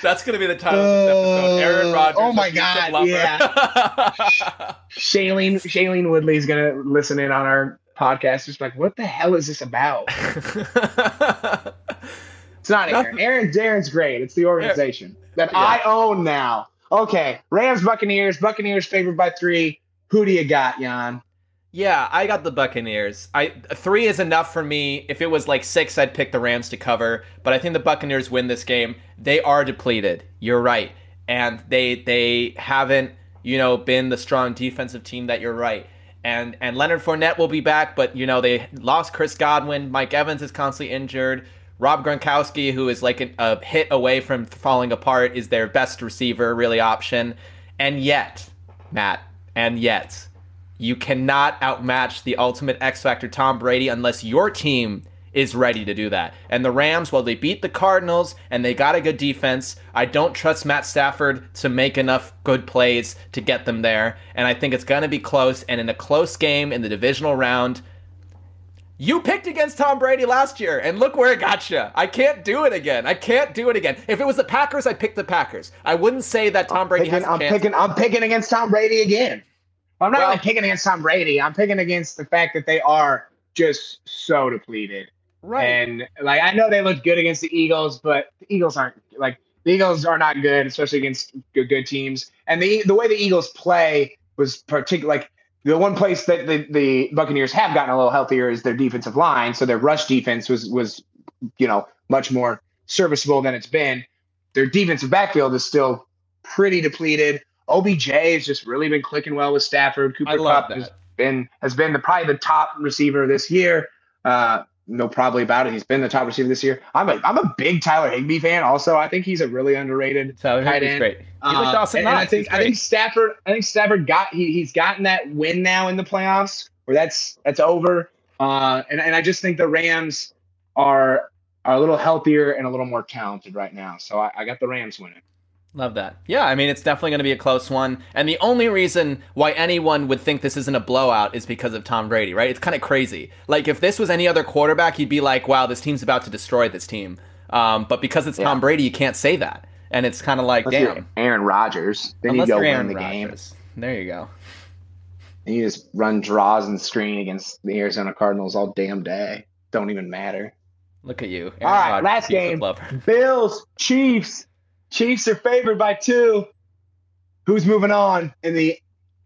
That's gonna be the title uh, of this episode. Aaron Rodgers. Oh my god! Yeah. [laughs] Shailene Shailene Woodley's gonna listen in on our podcast just like, what the hell is this about? [laughs] it's not Aaron. Aaron Darren's great. It's the organization that yeah. I own now. Okay, Rams Buccaneers. Buccaneers favored by three. Who do you got, Jan? Yeah, I got the Buccaneers. I three is enough for me. If it was like six, I'd pick the Rams to cover. But I think the Buccaneers win this game. They are depleted. You're right, and they they haven't you know been the strong defensive team that you're right and and Leonard Fournette will be back, but you know they lost Chris Godwin. Mike Evans is constantly injured. Rob Gronkowski, who is like a, a hit away from falling apart, is their best receiver, really option. And yet, Matt, and yet, you cannot outmatch the ultimate X Factor Tom Brady unless your team is ready to do that. And the Rams, while they beat the Cardinals and they got a good defense, I don't trust Matt Stafford to make enough good plays to get them there. And I think it's going to be close. And in a close game in the divisional round, you picked against Tom Brady last year, and look where it got you. I can't do it again. I can't do it again. If it was the Packers, I'd pick the Packers. I wouldn't say that Tom Brady picking, has I'm picking. I'm picking against Tom Brady again. I'm not Well- even picking against Tom Brady. I'm picking against the fact that they are just so depleted. Right. And like I know they looked good against the Eagles, but the Eagles aren't like the Eagles are not good, especially against good, good teams. And the the way the Eagles play was particular. Like the one place that the, the Buccaneers have gotten a little healthier is their defensive line. So their rush defense was was you know much more serviceable than it's been. Their defensive backfield is still pretty depleted. OBJ has just really been clicking well with Stafford. Cooper I love Kupp has been has been the probably the top receiver this year. Uh, no probably about it. He's been the top receiver this year. I'm a I'm a big Tyler Higbee fan. Also, I think he's a really underrated. Tyler tight end. great. Uh, Dawson and, and I think I think. Stafford I think Stafford got he he's gotten that win now in the playoffs where that's that's over. Uh, and and I just think the Rams are are a little healthier and a little more talented right now. So I, I got the Rams winning. Love that. Yeah, I mean, it's definitely going to be a close one. And the only reason why anyone would think this isn't a blowout is because of Tom Brady, right? It's kind of crazy. Like, if this was any other quarterback, you'd be like, wow, this team's about to destroy this team. Um, but because it's Tom Brady, you can't say that. And it's kind of like, Unless damn. Aaron Rodgers, then Unless you go win Aaron the game. There you go. And you just run draws and screen against the Arizona Cardinals all damn day. Don't even matter. Look at you. All right, Rodgers, last game. [laughs] Bills, Chiefs. Chiefs are favored by two. Who's moving on in the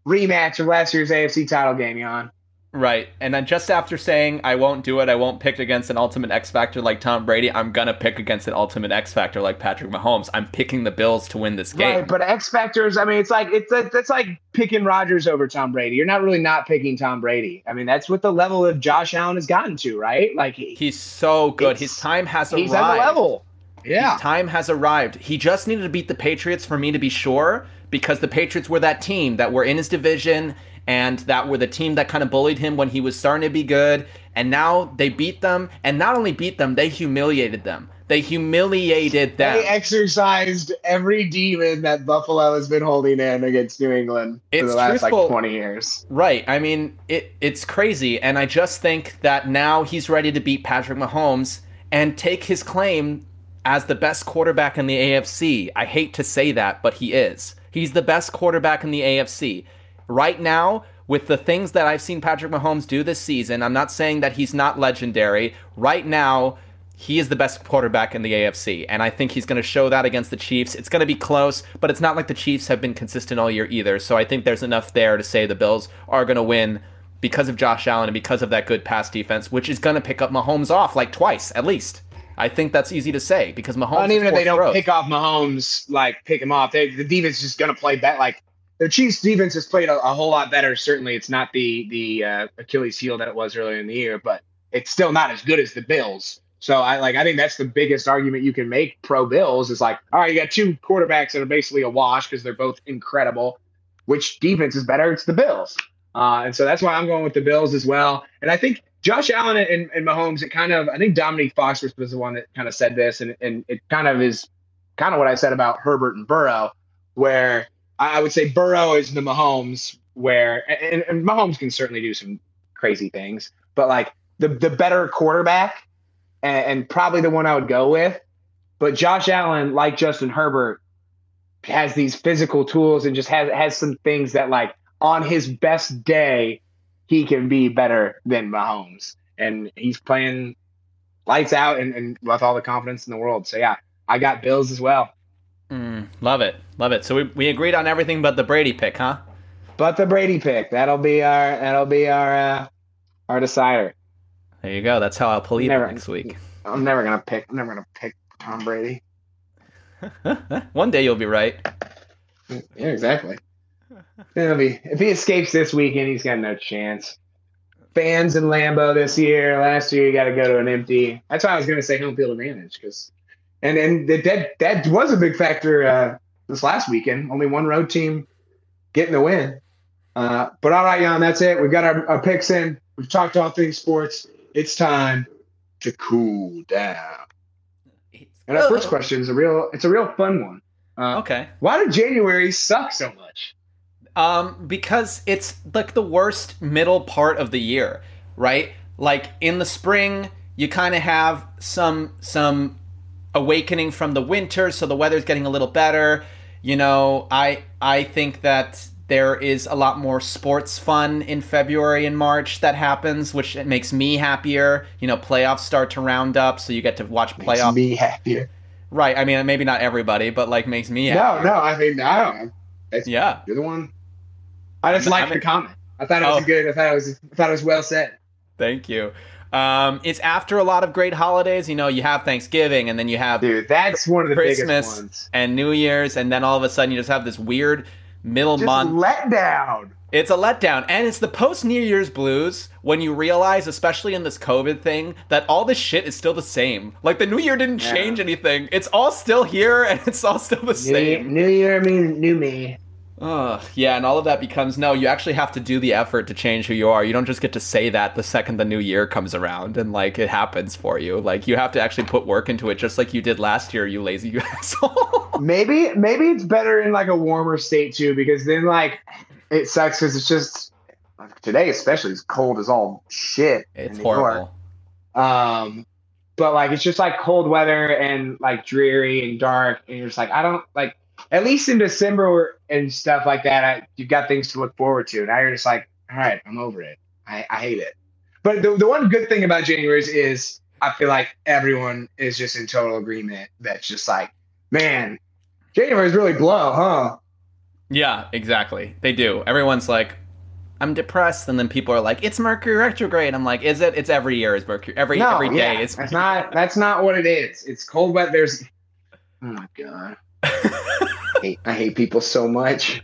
rematch of last year's AFC title game, Jan? Right. And then just after saying I won't do it, I won't pick against an ultimate X Factor like Tom Brady, I'm to pick against an ultimate X Factor like Patrick Mahomes. I'm picking the Bills to win this game. Right, but X factors. I mean, it's like it's that's like picking Rodgers over Tom Brady. You're not really not picking Tom Brady. I mean, that's what the level of Josh Allen has gotten to, right? Like he, He's so good. His time has arrived. he's at the level. Yeah, time has arrived. He just needed to beat the Patriots for me to be sure because the Patriots were that team that were in his division and that were the team that kind of bullied him when he was starting to be good. And now they beat them. And not only beat them, they humiliated them. They humiliated them. they exercised every demon that Buffalo has been holding in against New England for It's the last truthful. like 20 years. Right. I mean, it it's crazy, and I just think that now he's ready to beat Patrick Mahomes and take his claim as the best quarterback in the AFC. I hate to say that, but he is. He's the best quarterback in the AFC. Right now, with the things that I've seen Patrick Mahomes do this season, I'm not saying that he's not legendary. Right now, he is the best quarterback in the AFC, and I think he's going to show that against the Chiefs. It's going to be close, but it's not like the Chiefs have been consistent all year either. So I think there's enough there to say the Bills are going to win because of Josh Allen and because of that good pass defense, which is going to pick up Mahomes off like twice at least. I think that's easy to say because Mahomes. and even if they don't throws. pick off Mahomes, like pick him off, they, the defense is just going to play bet. Like the Chiefs' defense has played a, a whole lot better. Certainly, it's not the the uh, Achilles heel that it was earlier in the year, but it's still not as good as the Bills. So I like I think that's the biggest argument you can make pro Bills is like, all right, you got two quarterbacks that are basically a wash because they're both incredible. Which defense is better? It's the Bills. Uh, and so that's why I'm going with the Bills as well. And I think Josh Allen and, and Mahomes, it kind of, I think Dominique Foxworth was the one that kind of said this, and, and it kind of is kind of what I said about Herbert and Burrow, where I I would say Burrow is the Mahomes, where, and, and Mahomes can certainly do some crazy things, but like the, the better quarterback and, and probably the one I would go with. But Josh Allen, like Justin Herbert, has these physical tools and just has has some things that like on his best day he can be better than Mahomes. And he's playing lights out and, and with all the confidence in the world. So yeah, I got Bills as well. Mm, love it, love it. So we, we agreed on everything but the Brady pick, huh? But the Brady pick, that'll be our that'll be our uh, our decider. There you go. That's how I'll believe Never- next week. I'm never gonna pick I'm never gonna pick Tom Brady. [laughs] One day you'll be right. Yeah, exactly. It'll be if he escapes this weekend, he's got no chance. Fans in Lambeau this year. Last year, you got to go to an empty. That's why I was going to say home field advantage because, and and that that was a big factor uh, this last weekend. Only one road team getting the win. Uh, but all right, Jan, that's it. We've got our, our picks in. We've talked all things sports. It's time to cool down. And our first question is a real it's a real fun one. Uh, Okay. Why did January suck so much? Um, because it's like the worst middle part of the year, right? Like in the spring, you kind of have some some awakening from the winter, so the weather's getting a little better. You know, I I think that there is a lot more sports fun in February and March that happens, which it makes me happier. You know, playoffs start to round up, so you get to watch playoffs. Makes playoff. me happier. Right. I mean, maybe not everybody, but like makes me happy. No, no, I mean I don't. It's, Yeah. You're the one. I just I like the comment. I thought it was Oh. good. I thought it was I thought it was well said. Thank you. Um, it's after a lot of great holidays. You know, you have Thanksgiving, and then you have Dude, that's one of the Christmas biggest ones. and New Year's, and then all of a sudden you just have this weird middle Just month. let down. It's a letdown, and it's the post New Year's blues when you realize, especially in this COVID thing, that all this shit is still the same. Like the New Year didn't Yeah. change anything. It's all still here, and it's all still the New year, same. new year means new me. Ugh, yeah, and all of that becomes no. You actually have to do the effort to change who you are. You don't just get to say that the second the new year comes around and like it happens for you. Like you have to actually put work into it, just like you did last year. You lazy [laughs] you asshole. Maybe maybe it's better in like a warmer state too, because then like it sucks because it's just today especially it's cold as all shit. it's New York. horrible. Um, but like it's just like cold weather and like dreary and dark, and you're just like I don't like. At least in December and stuff like that, I, you've got things to look forward to. Now you're just like, all right, I'm over it. I, I hate it. But the, the one good thing about January is, is I feel like everyone is just in total agreement. That's just like, man, January's really blow, huh? Yeah, exactly. They do. Everyone's like, I'm depressed, and then people are like, it's Mercury retrograde. I'm like, is it? It's every year is Mercury. Every no, every day yeah, is. that's not that's not what it is. It's cold weather. There's oh my god, [laughs] hate, I hate people so much.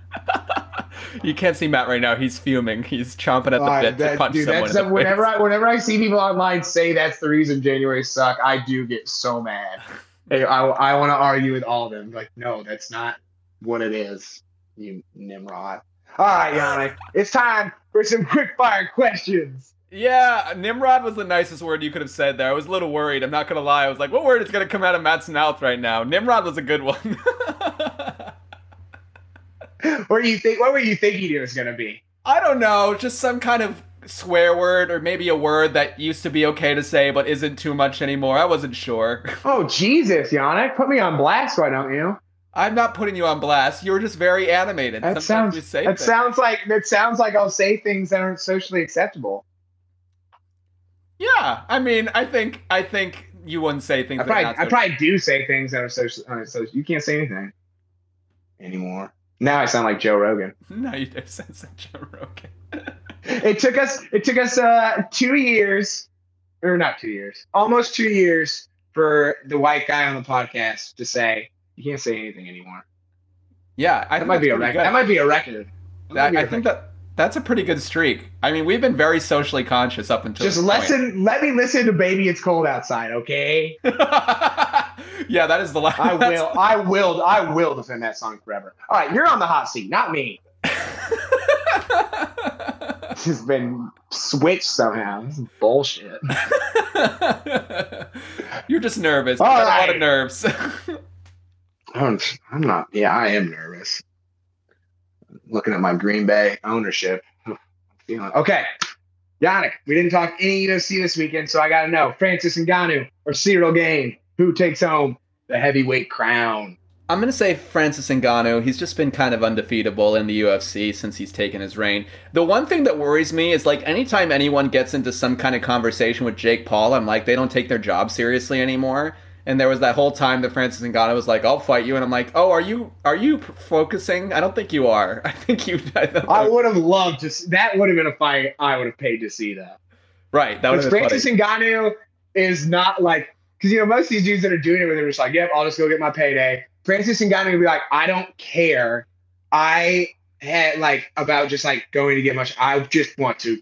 [laughs] you can't see Matt right now. He's fuming. He's chomping at the Uh, bit to punch dude, someone. that's whenever face. I whenever I see people online say that's the reason January suck, I do get so mad. [laughs] Hey, I I want to argue with all of them. Like, no, that's not what it is. You Nimrod. All right, Yannick, it's time for some quick fire questions. Yeah, Nimrod was the nicest word you could have said there. I was a little worried. I'm not gonna lie. I was like, what word is gonna come out of Matt's mouth right now? Nimrod was a good one. [laughs] [laughs] What do you think? What were you thinking it was gonna be? I don't know, just some kind of swear word or maybe a word that used to be okay to say but isn't too much anymore. I wasn't sure. [laughs] Oh Jesus, Yannick, put me on blast, why don't you? I'm not putting you on blast. You were just very animated. That Sometimes sounds. you say That things. sounds like that sounds like I'll say things that aren't socially acceptable. Yeah, I mean, I think I think you wouldn't say things. I that are probably, not I probably do say things that are social. Uh, so you can't say anything anymore. Now I sound like Joe Rogan. [laughs] No, you do sound like Joe Rogan. [laughs] It took us. It took us uh, two years, or not two years, almost two years for the white guy on the podcast to say you can't say anything anymore. Yeah, I That think might be a record. That might be a record. That That- be a I think record. that that's a pretty good streak. I mean, we've been very socially conscious up until Just this point. listen. Let me listen to "Baby It's Cold Outside." Okay. [laughs] [laughs] yeah, that is the last. I [laughs] will. I will. I will defend that song forever. All right, you're on the hot seat, not me. [laughs] This has been switched somehow. This is bullshit. You're just nervous. All got a lot of nerves. I'm, I'm not. Yeah, I am nervous. Looking at my Green Bay ownership. I'm feeling okay. Yannick, we didn't talk any UFC this weekend, so I got to know Francis and Ngannou or Ciryl Gane, who takes home the heavyweight crown? I'm gonna say Francis Ngannou. He's just been kind of undefeatable in the UFC since he's taken his reign. The one thing that worries me is like anytime anyone gets into some kind of conversation with Jake Paul, I'm like they don't take their job seriously anymore. And there was that whole time that Francis Ngannou was like, "I'll fight you," and I'm like, "Oh, are you are you focusing? I don't think you are. [laughs] I think you." I I would have loved to. s- That would have been a fight I would have paid to see, that. right, that would But have been Francis funny. Ngannou is not like because you know most of these dudes that are doing it, where they're just like, "Yep, I'll just go get my payday." Francis and Ngannou would be like, "I don't care. I had like about just like going to get much. I just want to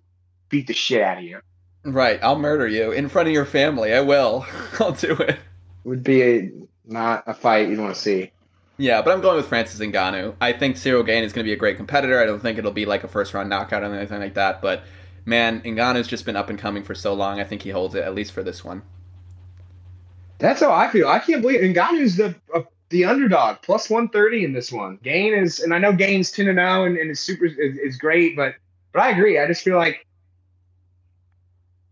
beat the shit out of you." Right, I'll murder you in front of your family. I will. [laughs] I'll do it. Would be a, not a fight you'd want to see. Yeah, but I'm going with Francis Ngannou. I think Ciryl Gane is going to be a great competitor. I don't think it'll be like a first round knockout or anything like that. But man, Ngannou's just been up and coming for so long. I think he holds it at least for this one. That's how I feel. I can't believe Ngannou's the uh, the underdog, plus one thirty in this one. Gane is, and I know Gane's ten and zero, and and is super is, is great, but but I agree. I just feel like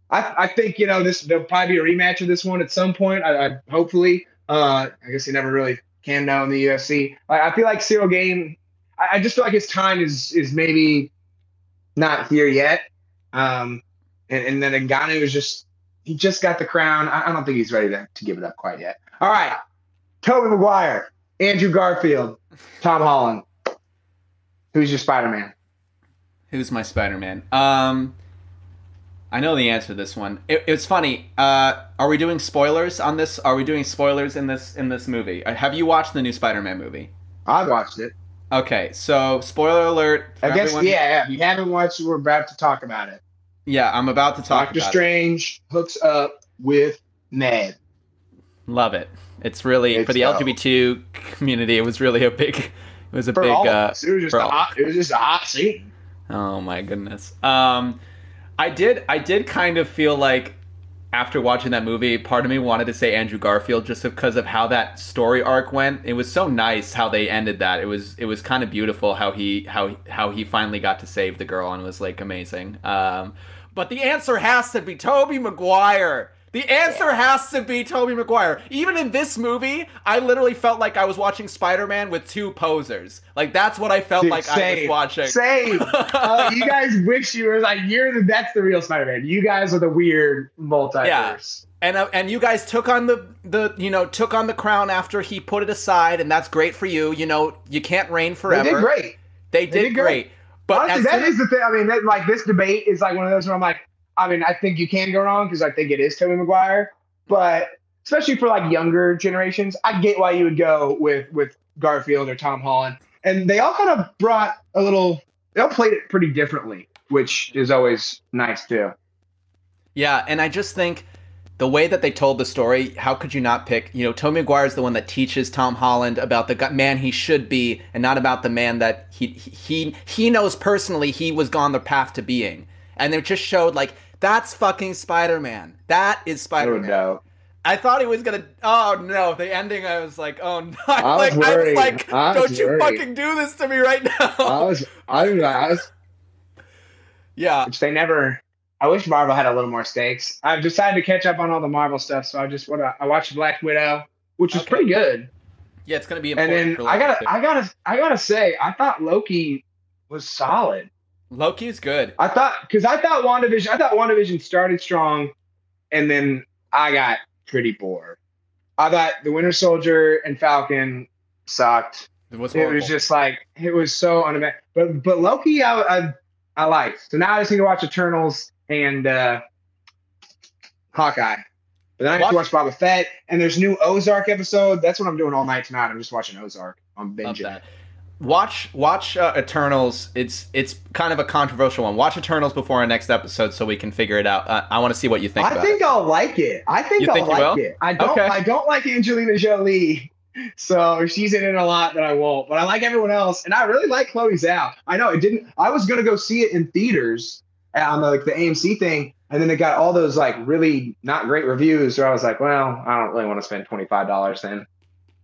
I I think you know this there'll probably be a rematch of this one at some point. I, I hopefully. Uh, I guess you never really can know in the UFC. I, I feel like Ciryl Gane. I, I just feel like his time is is maybe not here yet. Um, and, and then Ngannou is just he just got the crown. I, I don't think he's ready to, to give it up quite yet. All right. Tobey Maguire, Andrew Garfield, Tom Holland. Who's your Spider Man? Who's my Spider Man? Um I know the answer to this one. It, it's funny. Uh, are we doing spoilers on this? Are we doing spoilers in this in this movie? Uh, have you watched the new Spider-Man movie? I watched it. Okay, so spoiler alert. I guess everyone. yeah, yeah. If you haven't watched it, we're about to talk about it. Yeah, I'm about to talk. Doctor Strange it. hooks up with Ned. Love it. It's really it's for the dope. LGBT community. It was really a big. It was a for big. Uh, it was just a hot. It was just a hot scene. Oh my goodness. Um, I did. I did kind of feel like after watching that movie, part of me wanted to say Andrew Garfield just because of how that story arc went. It was so nice how they ended that. It was it was kind of beautiful how he how how he finally got to save the girl and was like amazing. Um, but the answer has to be Tobey Maguire. The answer has to be Tobey Maguire. Even in this movie, I literally felt like I was watching Spider-Man with two posers. Like that's what I felt Dude, like same, I was watching. Same. [laughs] uh, you guys wish you were like you're the that's the real Spider-Man. You guys are the weird multiverse. Yeah. And uh, and you guys took on the the you know took on the crown after he put it aside, and that's great for you. You know you can't reign forever. They did great. They did, they did great. great. But Honestly, that is the thing. I mean, that, like this debate is like one of those where I'm like, I mean, I think you can go wrong because I think it is Tobey Maguire, but especially for like younger generations, I get why you would go with with Garfield or Tom Holland. And they all kind of brought a little. They all played it pretty differently, which is always nice too. Yeah, and I just think the way that they told the story, how could you not pick? You know, Tobey Maguire is the one that teaches Tom Holland about the man he should be, and not about the man that he he he knows personally he was gone the path to being. And it just showed like that's fucking Spider Man. That is Spider Man. No I thought he was gonna. Oh no! The ending. I was like, oh no! I, was [laughs] like, I was like, I was don't worried. you fucking do this to me right [laughs] now! I was. I was yeah. Which they never. I wish Marvel had a little more stakes. I've decided to catch up on all the Marvel stuff, so I just want to. I watched Black Widow, which was okay. pretty good. Yeah, it's gonna be. And then I gotta, I gotta, I gotta say, I thought Loki was solid. Loki is good. I thought because I thought WandaVision, I thought WandaVision started strong, and then I got pretty bored. I thought the Winter Soldier and Falcon sucked. It was, it was just like it was so unimaginable. But but Loki, I, I I liked. So now I just need to watch Eternals and uh, Hawkeye. But then I have to watch Boba Fett, and there's new Ozark episode. That's what I'm doing all night tonight. I'm just watching Ozark. I'm binging watch watch uh, Eternals. It's it's kind of a controversial one. Watch Eternals before our next episode so we can figure it out. Uh, I want to see what you think. I think it. I'll like it. I think you I'll think like it. I don't. Okay. I don't like Angelina Jolie. So she's in it a lot that I won't, but I like everyone else, and I really like Chloe Zhao. I know it didn't. I was gonna go see it in theaters on the, like the AMC thing, and then it got all those like really not great reviews. So I was like, well, I don't really want to spend twenty five dollars then.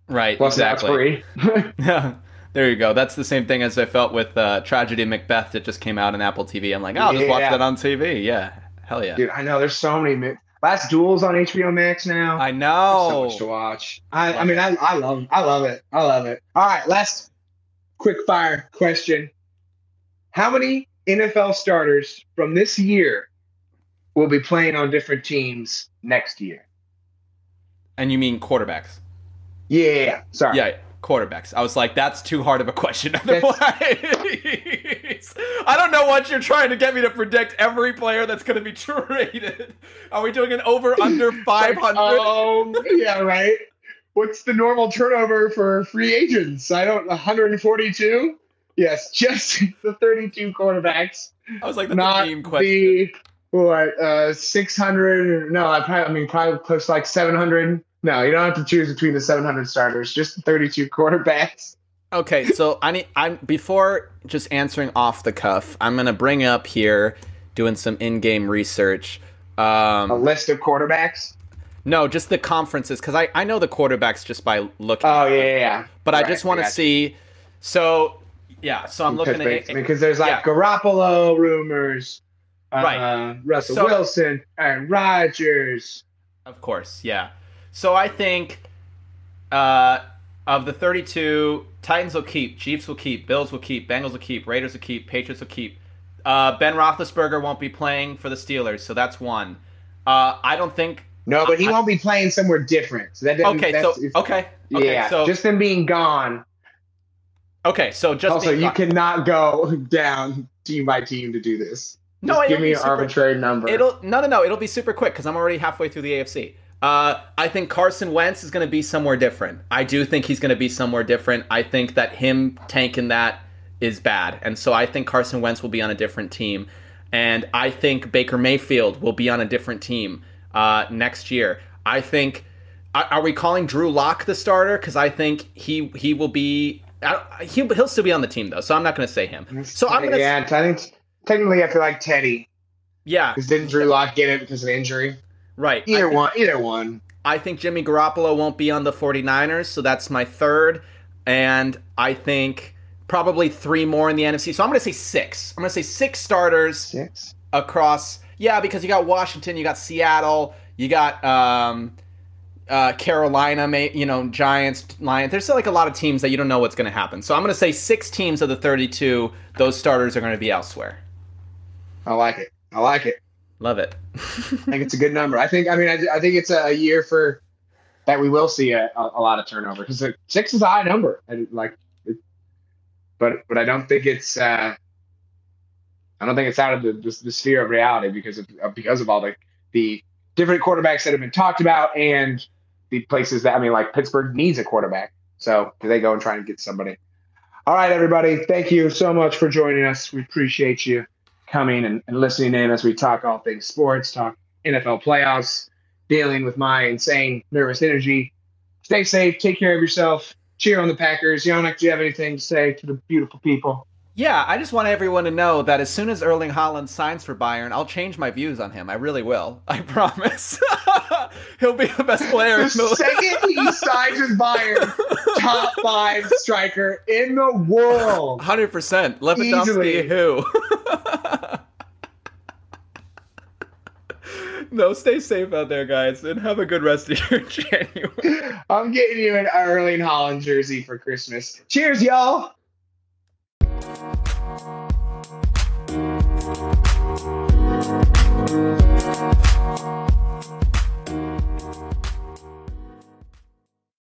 Right. Plus exactly. that's free. yeah. [laughs] [laughs] There you go. That's the same thing as I felt with uh, Tragedy Macbeth that just came out on Apple TV. I'm like, oh, I'll just yeah. watch that on TV. Yeah, hell yeah. Dude, I know there's so many. Last Duels on HBO Max now. I know. There's so much to watch. I, I mean, I, I love, I love it. I love it. All right, last quick fire question: How many NFL starters from this year will be playing on different teams next year? And you mean quarterbacks? Yeah. Sorry. Yeah quarterbacks. I was like, that's too hard of a question. [laughs] Otherwise, I don't know what you're trying to get me to predict every player that's going to be [laughs] traded. Are we doing an over under [laughs] 500? um, yeah, right. What's the normal turnover for free agents? I don't 142. Yes, [laughs] just the 32 quarterbacks. I was like, that's not a question. the what uh 600. No, I probably I mean probably close to like 700 no, you don't have to choose between the 700 starters, just 32 [laughs] quarterbacks. Okay, so I need I'm before just answering off the cuff, I'm gonna bring up here doing some in-game research. Um, a list of quarterbacks. No, just the conferences because I, I know the quarterbacks just by looking. Oh yeah, yeah. yeah. But Right, I just want to see. So yeah, so I'm looking at ba- because there's like yeah. Garoppolo rumors, uh, Right. Russell So- Wilson, Aaron Rodgers. Of course, yeah. So I think uh, of the 32, Titans will keep, Chiefs will keep, Bills will keep, Bengals will keep, Raiders will keep, Patriots will keep. Uh, ben Roethlisberger won't be playing for the Steelers, so that's one. Uh, I don't think. No, but he I- won't be playing somewhere different. So that Okay, so okay, okay, yeah, so just them being gone. Okay, so just also, you cannot go down team by team to do this. no, Just give me an super- arbitrary number. It'll no no no. It'll be super quick because I'm already halfway through the AFC. Uh, I think Carson Wentz is going to be somewhere different. I do think he's going to be somewhere different. I think that him tanking that is bad, and so I think Carson Wentz will be on a different team, and I think Baker Mayfield will be on a different team uh, next year. I think. Are are we calling Drew Lock the starter? Because I think he he will be. I- He'll, he'll still be on the team though, so I'm not going to say him. So I'm gonna yeah, I think technically I feel like Teddy Yeah, because didn't Drew Lock get it because of injury? right. Either think- one, either one. I think Jimmy Garoppolo won't be on the 49ers, so that's my third. And I think probably three more in the NFC. So I'm going to say six. I'm going to say six starters Six. across. Yeah, because you got Washington, you got Seattle, you got um, uh, Carolina, may, you know, Giants, Lions. There's still like a lot of teams that you don't know what's going to happen. So I'm going to say six teams of the 32, those starters are going to be elsewhere. I like it. I like it. Love it. I think it's a good number. I think. I mean, I, I think it's a, a year for that we will see a, a, a lot of turnover because six is a high number. I, like, it, but but I don't think it's. Uh, I don't think it's out of the, the, the sphere of reality because of- because of all the the different quarterbacks that have been talked about and the places that I mean, like Pittsburgh needs a quarterback, so do they go and try and get somebody. All right, everybody. Thank you so much for joining us. We appreciate you coming and, and listening in as we talk all things sports, talk NFL playoffs, dealing with my insane nervous energy. Stay safe, take care of yourself, cheer on the Packers. Yannick, do you have anything to say to the beautiful people? Yeah, I just want everyone to know that as soon as Erling Haaland signs for Bayern, I'll change my views on him. I really will. I [laughs] promise. [laughs] He'll be the best player in The the second he signs with Bayern, top five striker in the world. Hundred percent. Lewandowski, who? [laughs] no, stay safe out there, guys, and have a good rest of your January. I'm getting you an Erling Haaland jersey for Christmas. Cheers, y'all.